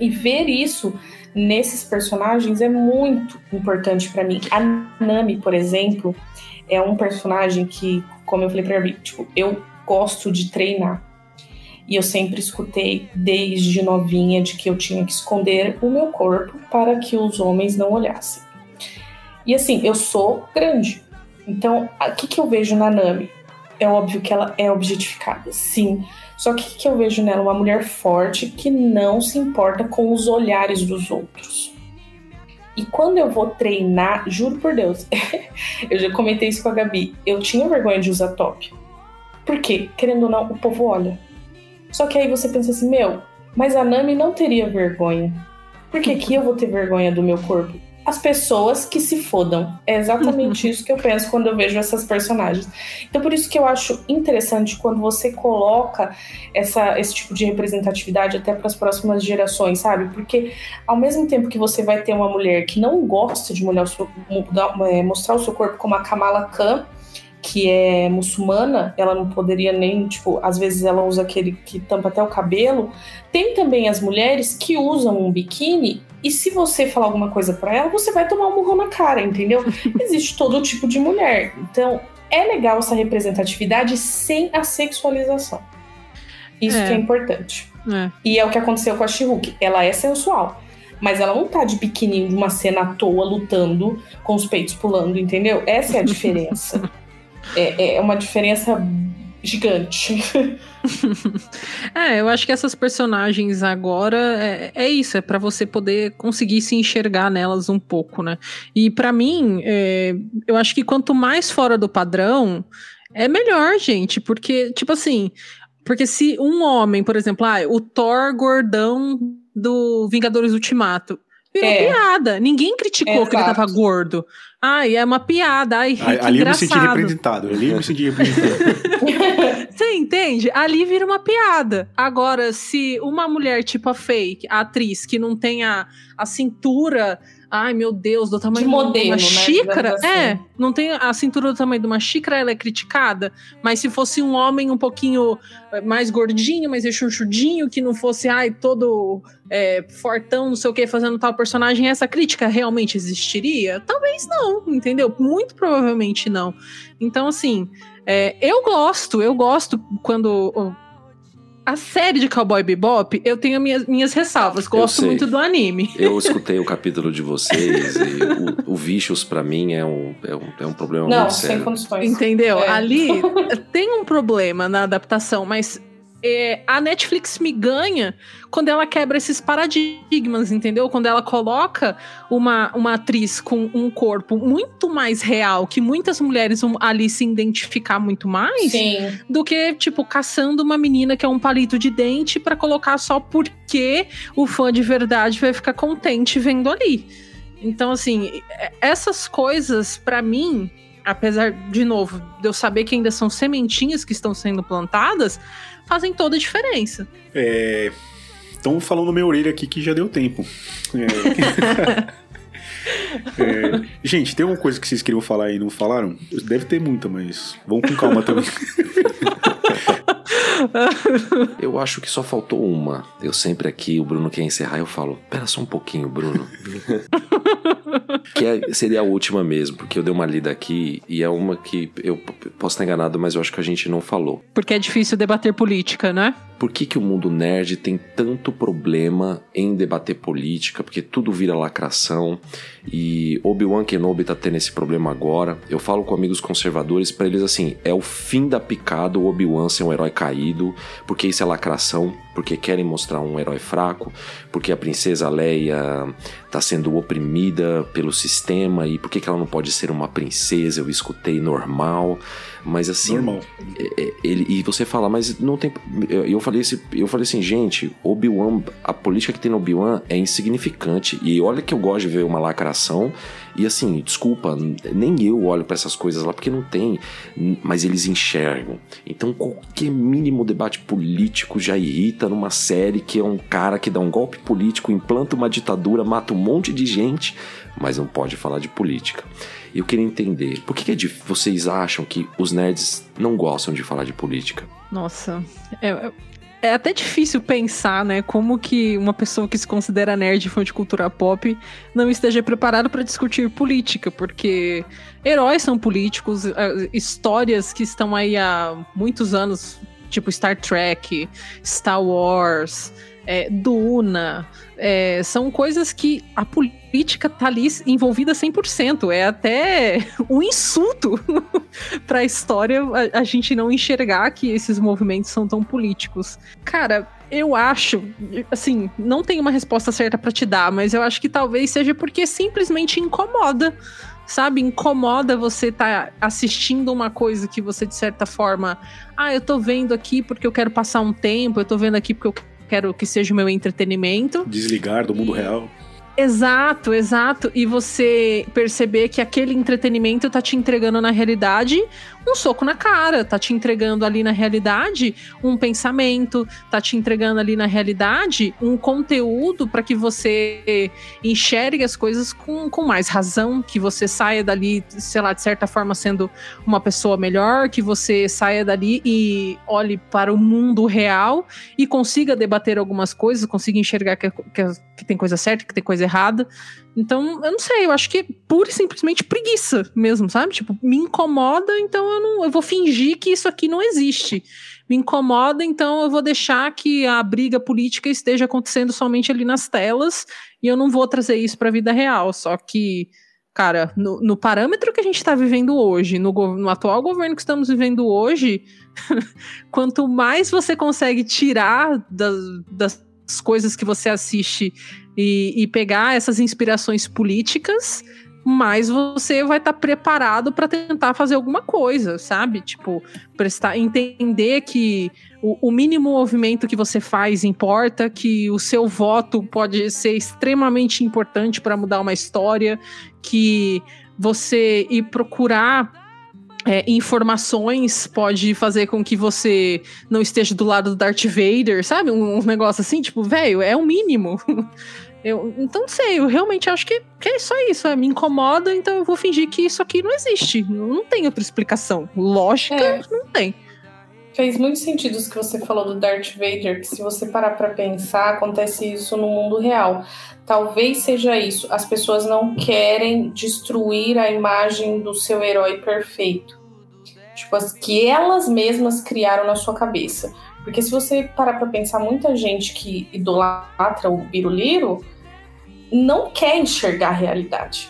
E: E ver isso nesses personagens é muito importante pra mim. A Nami, por exemplo, é um personagem que, como eu falei pra Gabi, tipo, eu gosto de treinar. E eu sempre escutei desde novinha de que eu tinha que esconder o meu corpo para que os homens não olhassem. E assim, eu sou grande. Então, o que, que eu vejo na Nami? É óbvio que ela é objetificada, sim. Só que o que, eu vejo nela? Uma mulher forte que não se importa com os olhares dos outros. E quando eu vou treinar, juro por Deus, eu já comentei isso com a Gabi, eu tinha vergonha de usar top. Por quê? Querendo ou não, o povo olha. Só que aí você pensa assim, meu, mas a Nami não teria vergonha. Por que, que eu vou ter vergonha do meu corpo? As pessoas que se fodam. É exatamente isso que eu penso quando eu vejo essas personagens. Então, por isso que eu acho interessante quando você coloca essa, esse tipo de representatividade até para as próximas gerações, sabe? Porque ao mesmo tempo que você vai ter uma mulher que não gosta de mudar- é, mostrar o seu corpo como a Kamala Khan, que é muçulmana, ela não poderia nem, tipo, às vezes ela usa aquele que tampa até o cabelo. Tem também as mulheres que usam um biquíni e se você falar alguma coisa pra ela, você vai tomar um murro na cara, entendeu? Existe todo tipo de mulher. Então, é legal essa representatividade sem a sexualização. Isso
D: É.
E: que é importante.
D: É.
E: E é o que aconteceu com a She-Hulk. Ela é sensual. Mas ela não tá de biquininho de uma cena à toa lutando com os peitos pulando, entendeu? Essa é a diferença. é, é uma diferença gigante.
D: É, eu acho que essas personagens agora é, é isso, é pra você poder conseguir se enxergar nelas um pouco, né? E pra mim, é, eu acho que quanto mais fora do padrão, é melhor, gente, porque, tipo assim, porque se um homem, por exemplo, ah, o Thor gordão do Vingadores Ultimato. Virou
E: É.
D: piada. Ninguém criticou que ele tava gordo. Ai, é uma piada. Ai, que
B: Ali eu me senti
D: engraçado.
B: representado. Ali eu me senti representado.
D: Você Você entende? Ali vira uma piada. Agora, se uma mulher tipo a fake, a atriz, que não tem a, a cintura ai meu Deus, do tamanho
E: De modelo,
D: de uma
E: né,
D: xícara.
E: assim.
D: É, não tem a cintura do tamanho de uma xícara, ela é criticada. Mas se fosse um homem um pouquinho eh, mais gordinho, mais rechonchudinho, que não fosse, ai, todo é, fortão, não sei o que, fazendo tal personagem, essa crítica realmente existiria? Talvez não, entendeu? Muito provavelmente não. Então, assim, é, eu gosto, eu gosto quando. A série de Cowboy Bebop, eu tenho minhas, minhas ressalvas. Gosto muito do anime.
C: Eu escutei o capítulo de vocês e o, o Vicious, pra mim, é um, é um, é um problema
E: Não,
C: muito
E: sem
C: sério.
E: condições.
D: Entendeu?
E: É.
D: Ali tem um problema na adaptação, mas é, a Netflix me ganha quando ela quebra esses paradigmas, entendeu? Quando ela coloca uma, uma atriz com um corpo muito mais real, que muitas mulheres vão ali se identificar muito mais,
E: Sim.
D: do que, tipo, caçando uma menina que é um palito de dente pra colocar só porque o fã de verdade vai ficar contente vendo ali. Então, assim, é- essas coisas, pra mim, apesar, de novo, de eu saber que ainda são sementinhas que estão sendo plantadas, fazem toda a diferença.
B: É, Estão falando na minha orelha aqui que já deu tempo. É. É, gente, tem alguma coisa que vocês queriam falar e não falaram? Deve ter muita, mas vamos com calma também.
C: Eu acho que só faltou uma. Eu sempre aqui, o Bruno quer encerrar, eu falo, pera só um pouquinho, Bruno. que é- seria a última mesmo, porque eu dei uma lida aqui e é uma que eu posso estar enganado, mas eu acho que a gente não falou.
D: Porque é difícil debater política, né?
C: Por que, que o mundo nerd tem tanto problema em debater política? Porque tudo vira lacração e Obi-Wan Kenobi tá tendo esse problema agora. Eu falo com amigos conservadores pra eles assim: é o fim da picada o Obi-Wan ser um herói caído, porque isso é lacração, porque querem mostrar um herói fraco, porque a princesa Leia tá sendo oprimida pelo sistema e por que ela não pode ser uma princesa? Eu escutei normal, mas assim
B: Normal.
C: é, ele, e você fala, mas não tem. Eu, eu falei, esse- eu falei assim, gente, Obi-Wan, a política que tem no Obi-Wan é insignificante. E olha que eu gosto de ver uma lacração. E assim, desculpa, nem eu olho pra essas coisas lá porque não tem, mas eles enxergam. Então qualquer mínimo debate político já irrita numa série que é um cara que dá um golpe político, implanta uma ditadura, mata um monte de gente, mas não pode falar de política. E eu queria entender, por que, que é vocês acham que os nerds não gostam de falar de política?
D: Nossa, é, é- é até difícil pensar, né, como que uma pessoa que se considera nerd e fã de cultura pop não esteja preparado para discutir política, porque heróis são políticos, eh, histórias que estão aí há muitos anos, tipo Star Trek, Star Wars, eh, Duna, eh, são coisas que a política tá ali envolvida 100%, é até um insulto pra história a, a gente não enxergar que esses movimentos são tão políticos. Cara, eu acho, assim, não tenho uma resposta certa pra te dar, mas eu acho que talvez seja porque simplesmente incomoda. Sabe, incomoda você tá assistindo uma coisa que você, de certa forma, ah, eu tô vendo aqui porque eu quero passar um tempo, eu tô vendo aqui porque eu quero que seja o meu entretenimento.
B: Desligar do mundo real.
D: Exato, exato. E você perceber que aquele entretenimento tá te entregando na realidade um soco na cara, tá te entregando ali na realidade um pensamento, tá te entregando ali na realidade um conteúdo para que você enxergue as coisas com, com mais razão, que você saia dali, sei lá, de certa forma sendo uma pessoa melhor, que você saia dali e olhe para o mundo real e consiga debater algumas coisas, consiga enxergar que, que, que tem coisa certa, que tem coisa errada. Então, eu não sei, eu acho que é pura e simplesmente preguiça mesmo, sabe? Tipo, me incomoda, então eu não eu vou fingir que isso aqui não existe. Me incomoda, então eu vou deixar que a briga política esteja acontecendo somente ali nas telas e eu não vou trazer isso para a vida real. Só que, cara, no, no parâmetro que a gente está vivendo hoje, no, no atual governo que estamos vivendo hoje, quanto mais você consegue tirar das, das coisas que você assiste e, e pegar essas inspirações políticas, mais você vai estar preparado para tentar fazer alguma coisa, sabe? Tipo, prestar, entender que o, o mínimo movimento que você faz importa, que o seu voto pode ser extremamente importante para mudar uma história, que você ir procurar é, informações pode fazer com que você não esteja do lado do Darth Vader, sabe? Um, um negócio assim, tipo, velho, é o mínimo. Eu, então, não sei, eu realmente acho que, que é só isso. é, me incomoda, então eu vou fingir que isso aqui não existe. Não, tem outra explicação. Lógica,
E: É.
D: não tem.
E: Fez muito sentido isso que você falou do Darth Vader, que se você parar pra pensar, acontece isso no mundo real. Talvez seja isso. As pessoas não querem destruir a imagem do seu herói perfeito. Tipo, as que elas mesmas criaram na sua cabeça. Porque se você parar pra pensar, muita gente que idolatra o Biruliro não quer enxergar a realidade.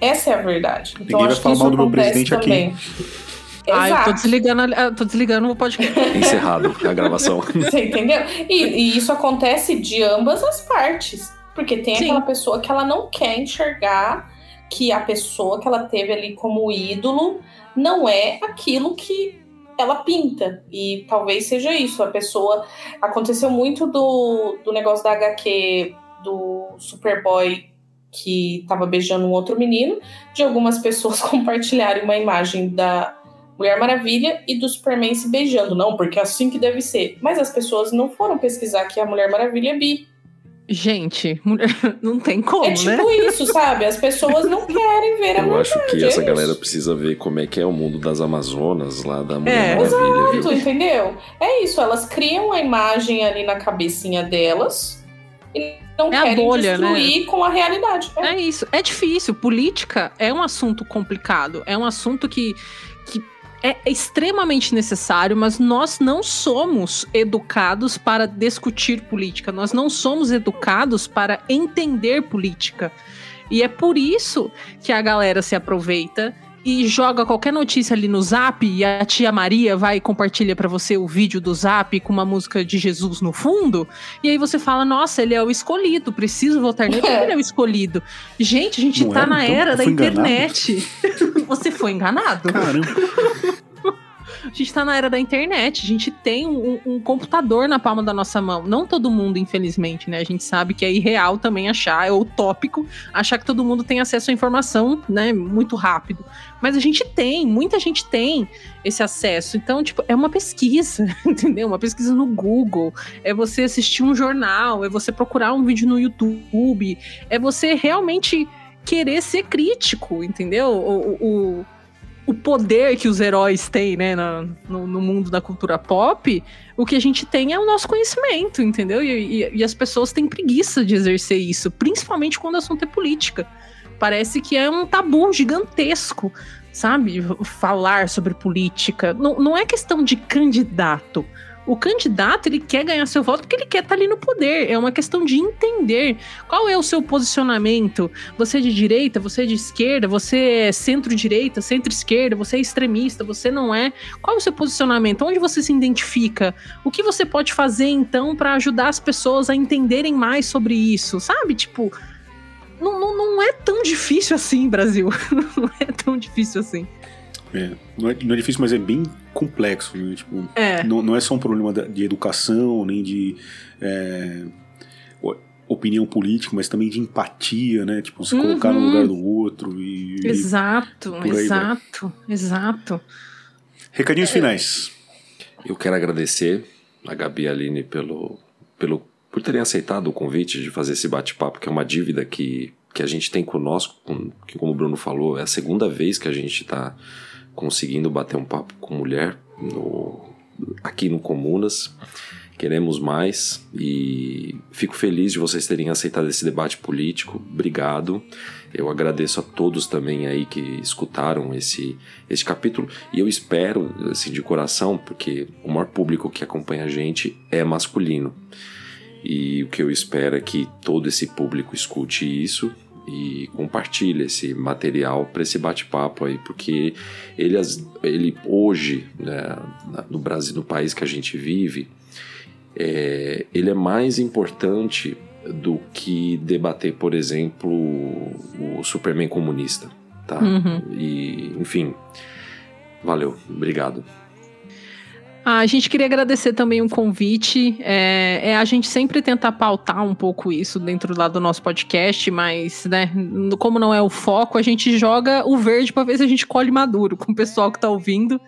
E: Essa é a verdade. Então
B: Ninguém vai
E: acho que
B: falar
E: isso
B: mal do meu
E: acontece
B: presidente aqui.
D: Ah, eu tô
E: Exato.
D: desligando, eu tô desligando o podcast.
C: Encerrado a gravação.
E: Você entendeu? E, e isso acontece de ambas as partes. Porque tem
D: Sim.
E: aquela pessoa que ela não quer enxergar que a pessoa que ela teve ali como ídolo não é aquilo que ela pinta. E talvez seja isso. A pessoa. Aconteceu muito do, do negócio da HQ do Superboy que tava beijando um outro menino, de algumas pessoas compartilharem uma imagem da Mulher Maravilha e do Superman se beijando. Não, porque é assim que deve ser. Mas as pessoas não foram pesquisar que a Mulher Maravilha é bi.
D: Gente, mulher- não tem como,
E: é tipo
D: né?
E: isso, sabe? As pessoas não querem ver a
C: Eu acho que
E: verdade,
C: essa
E: é
C: galera
E: isso.
C: precisa ver como é que é o mundo das Amazonas, lá da
D: É,
C: Mulher Maravilha, viu?
E: Tu entendeu? É isso, elas criam a imagem ali na cabecinha delas e não
D: É a
E: querem
D: bolha, né?
E: destruir com a realidade. É.
D: É isso. É difícil. Política é um assunto complicado. É um assunto que, que é extremamente necessário, mas nós não somos educados para discutir política. Nós não somos educados para entender política. E é por isso que a galera se aproveita e joga qualquer notícia ali no Zap e a tia Maria vai e compartilha pra você o vídeo do Zap com uma música de Jesus no fundo. E aí você fala: "Nossa, ele é o escolhido, preciso votar nele
E: É.
D: ele é o escolhido". Gente, a gente
B: Não
D: tá
B: era?
D: na
B: Então,
D: era da
B: enganado.
D: internet. você foi enganado?
B: Caramba.
D: A gente tá na era da internet, a gente tem um, um computador na palma da nossa mão. Não todo mundo, infelizmente, né? A gente sabe que é irreal também achar, é utópico achar que todo mundo tem acesso à informação, né, muito rápido. Mas a gente tem, muita gente tem esse acesso. Então, tipo, é uma pesquisa, entendeu? Uma pesquisa no Google, é você assistir um jornal, é você procurar um vídeo no YouTube, é você realmente querer ser crítico, entendeu? O, o, o poder que os heróis têm, né, no, no mundo da cultura pop, o que a gente tem é o nosso conhecimento, entendeu? E, e- e as pessoas têm preguiça de exercer isso, principalmente quando o assunto é política. Parece que é um tabu gigantesco, sabe? Falar sobre política. Não, não é questão de candidato. O candidato, ele quer ganhar seu voto porque ele quer estar ali no poder. É uma questão de entender qual é o seu posicionamento. Você é de direita, você é de esquerda, você é centro-direita, centro-esquerda, você é extremista, você não é. Qual é o seu posicionamento? Onde você se identifica? O que você pode fazer então para ajudar as pessoas a entenderem mais sobre isso? Sabe? Tipo, não, não, não é tão difícil assim, Brasil. não é tão difícil assim.
B: É, não, é, não é difícil, mas é bem complexo. Né? Tipo,
D: É.
B: não, não é só um problema de educação, nem de é, opinião política, mas também de empatia, né? Tipo, se colocar no
D: Uhum.
B: lugar do outro. E, e-
D: Exato,
B: por aí vai.
D: exato, exato.
B: Recadinhos finais.
C: Eu quero agradecer a Gabi e a Aline pelo, pelo, por terem aceitado o convite de fazer esse bate-papo, que é uma dívida que, que a gente tem conosco, com, que como o Bruno falou, é a segunda vez que a gente está conseguindo bater um papo com mulher no, aqui no Comunas. Queremos mais e fico feliz de vocês terem aceitado esse debate político. Obrigado. Eu agradeço a todos também aí que escutaram esse, esse capítulo e eu espero, assim, de coração, porque o maior público que acompanha a gente é masculino. E o que eu espero é que todo esse público escute isso e compartilhe esse material para esse bate-papo aí, porque ele, ele hoje, né, no Brasil, no país que a gente vive, é, ele é mais importante do que debater, por exemplo, o Superman comunista, tá?
D: Uhum.
C: E, enfim, valeu, obrigado.
D: A gente queria agradecer também o convite. É, é, a gente sempre tenta pautar um pouco isso dentro lá do nosso podcast, mas, né, como não é o foco, a gente joga o verde para ver se a gente colhe maduro com o pessoal que está ouvindo.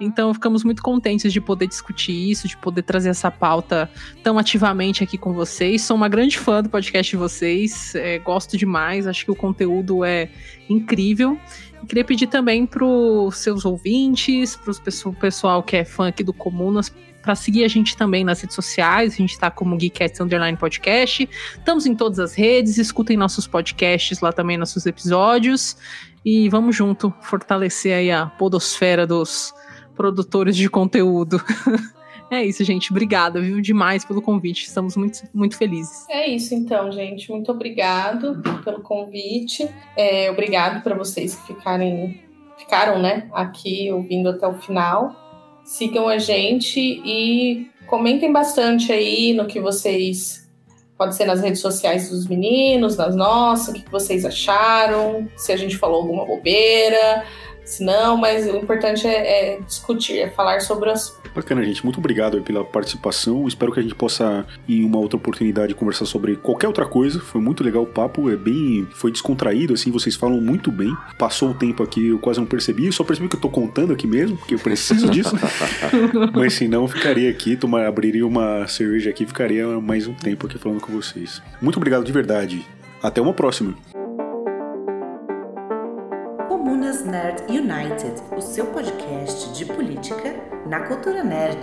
D: Então, ficamos muito contentes de poder discutir isso, de poder trazer essa pauta tão ativamente aqui com vocês. Sou uma grande fã do podcast de vocês, é, gosto demais, acho que o conteúdo é incrível. Queria pedir também para os seus ouvintes, para o pessoal que é fã aqui do Comunas, para seguir a gente também nas redes sociais. A gente está como Geekcats Underline Podcast. Estamos em todas as redes. Escutem nossos podcasts lá também, nossos episódios. E vamos junto fortalecer aí a podosfera dos produtores de conteúdo. É isso, gente. Obrigada, viu, demais pelo convite. Estamos muito, muito felizes.
E: É isso, então, gente. Muito obrigado pelo convite. É, obrigado para vocês que ficarem, ficaram, né, aqui ouvindo até o final. Sigam a gente e comentem bastante aí no que vocês. Pode ser nas redes sociais dos meninos, nas nossas, o que vocês acharam, se a gente falou alguma bobeira se não, mas o importante é, é, discutir, é falar sobre o assunto.
B: Bacana, gente. Muito obrigado pela participação. Espero que a gente possa, em uma outra oportunidade, conversar sobre qualquer outra coisa. Foi muito legal o papo, é bem. Foi descontraído, assim, vocês falam muito bem. Passou o tempo aqui, eu quase não percebi. Eu só percebi que eu tô contando aqui mesmo, porque eu preciso disso. mas se não, ficaria aqui, tomar, abriria uma cerveja aqui ficaria mais um tempo aqui falando com vocês. Muito obrigado de verdade. Até uma próxima.
G: Comunas Nerd United, o seu podcast de política na cultura nerd.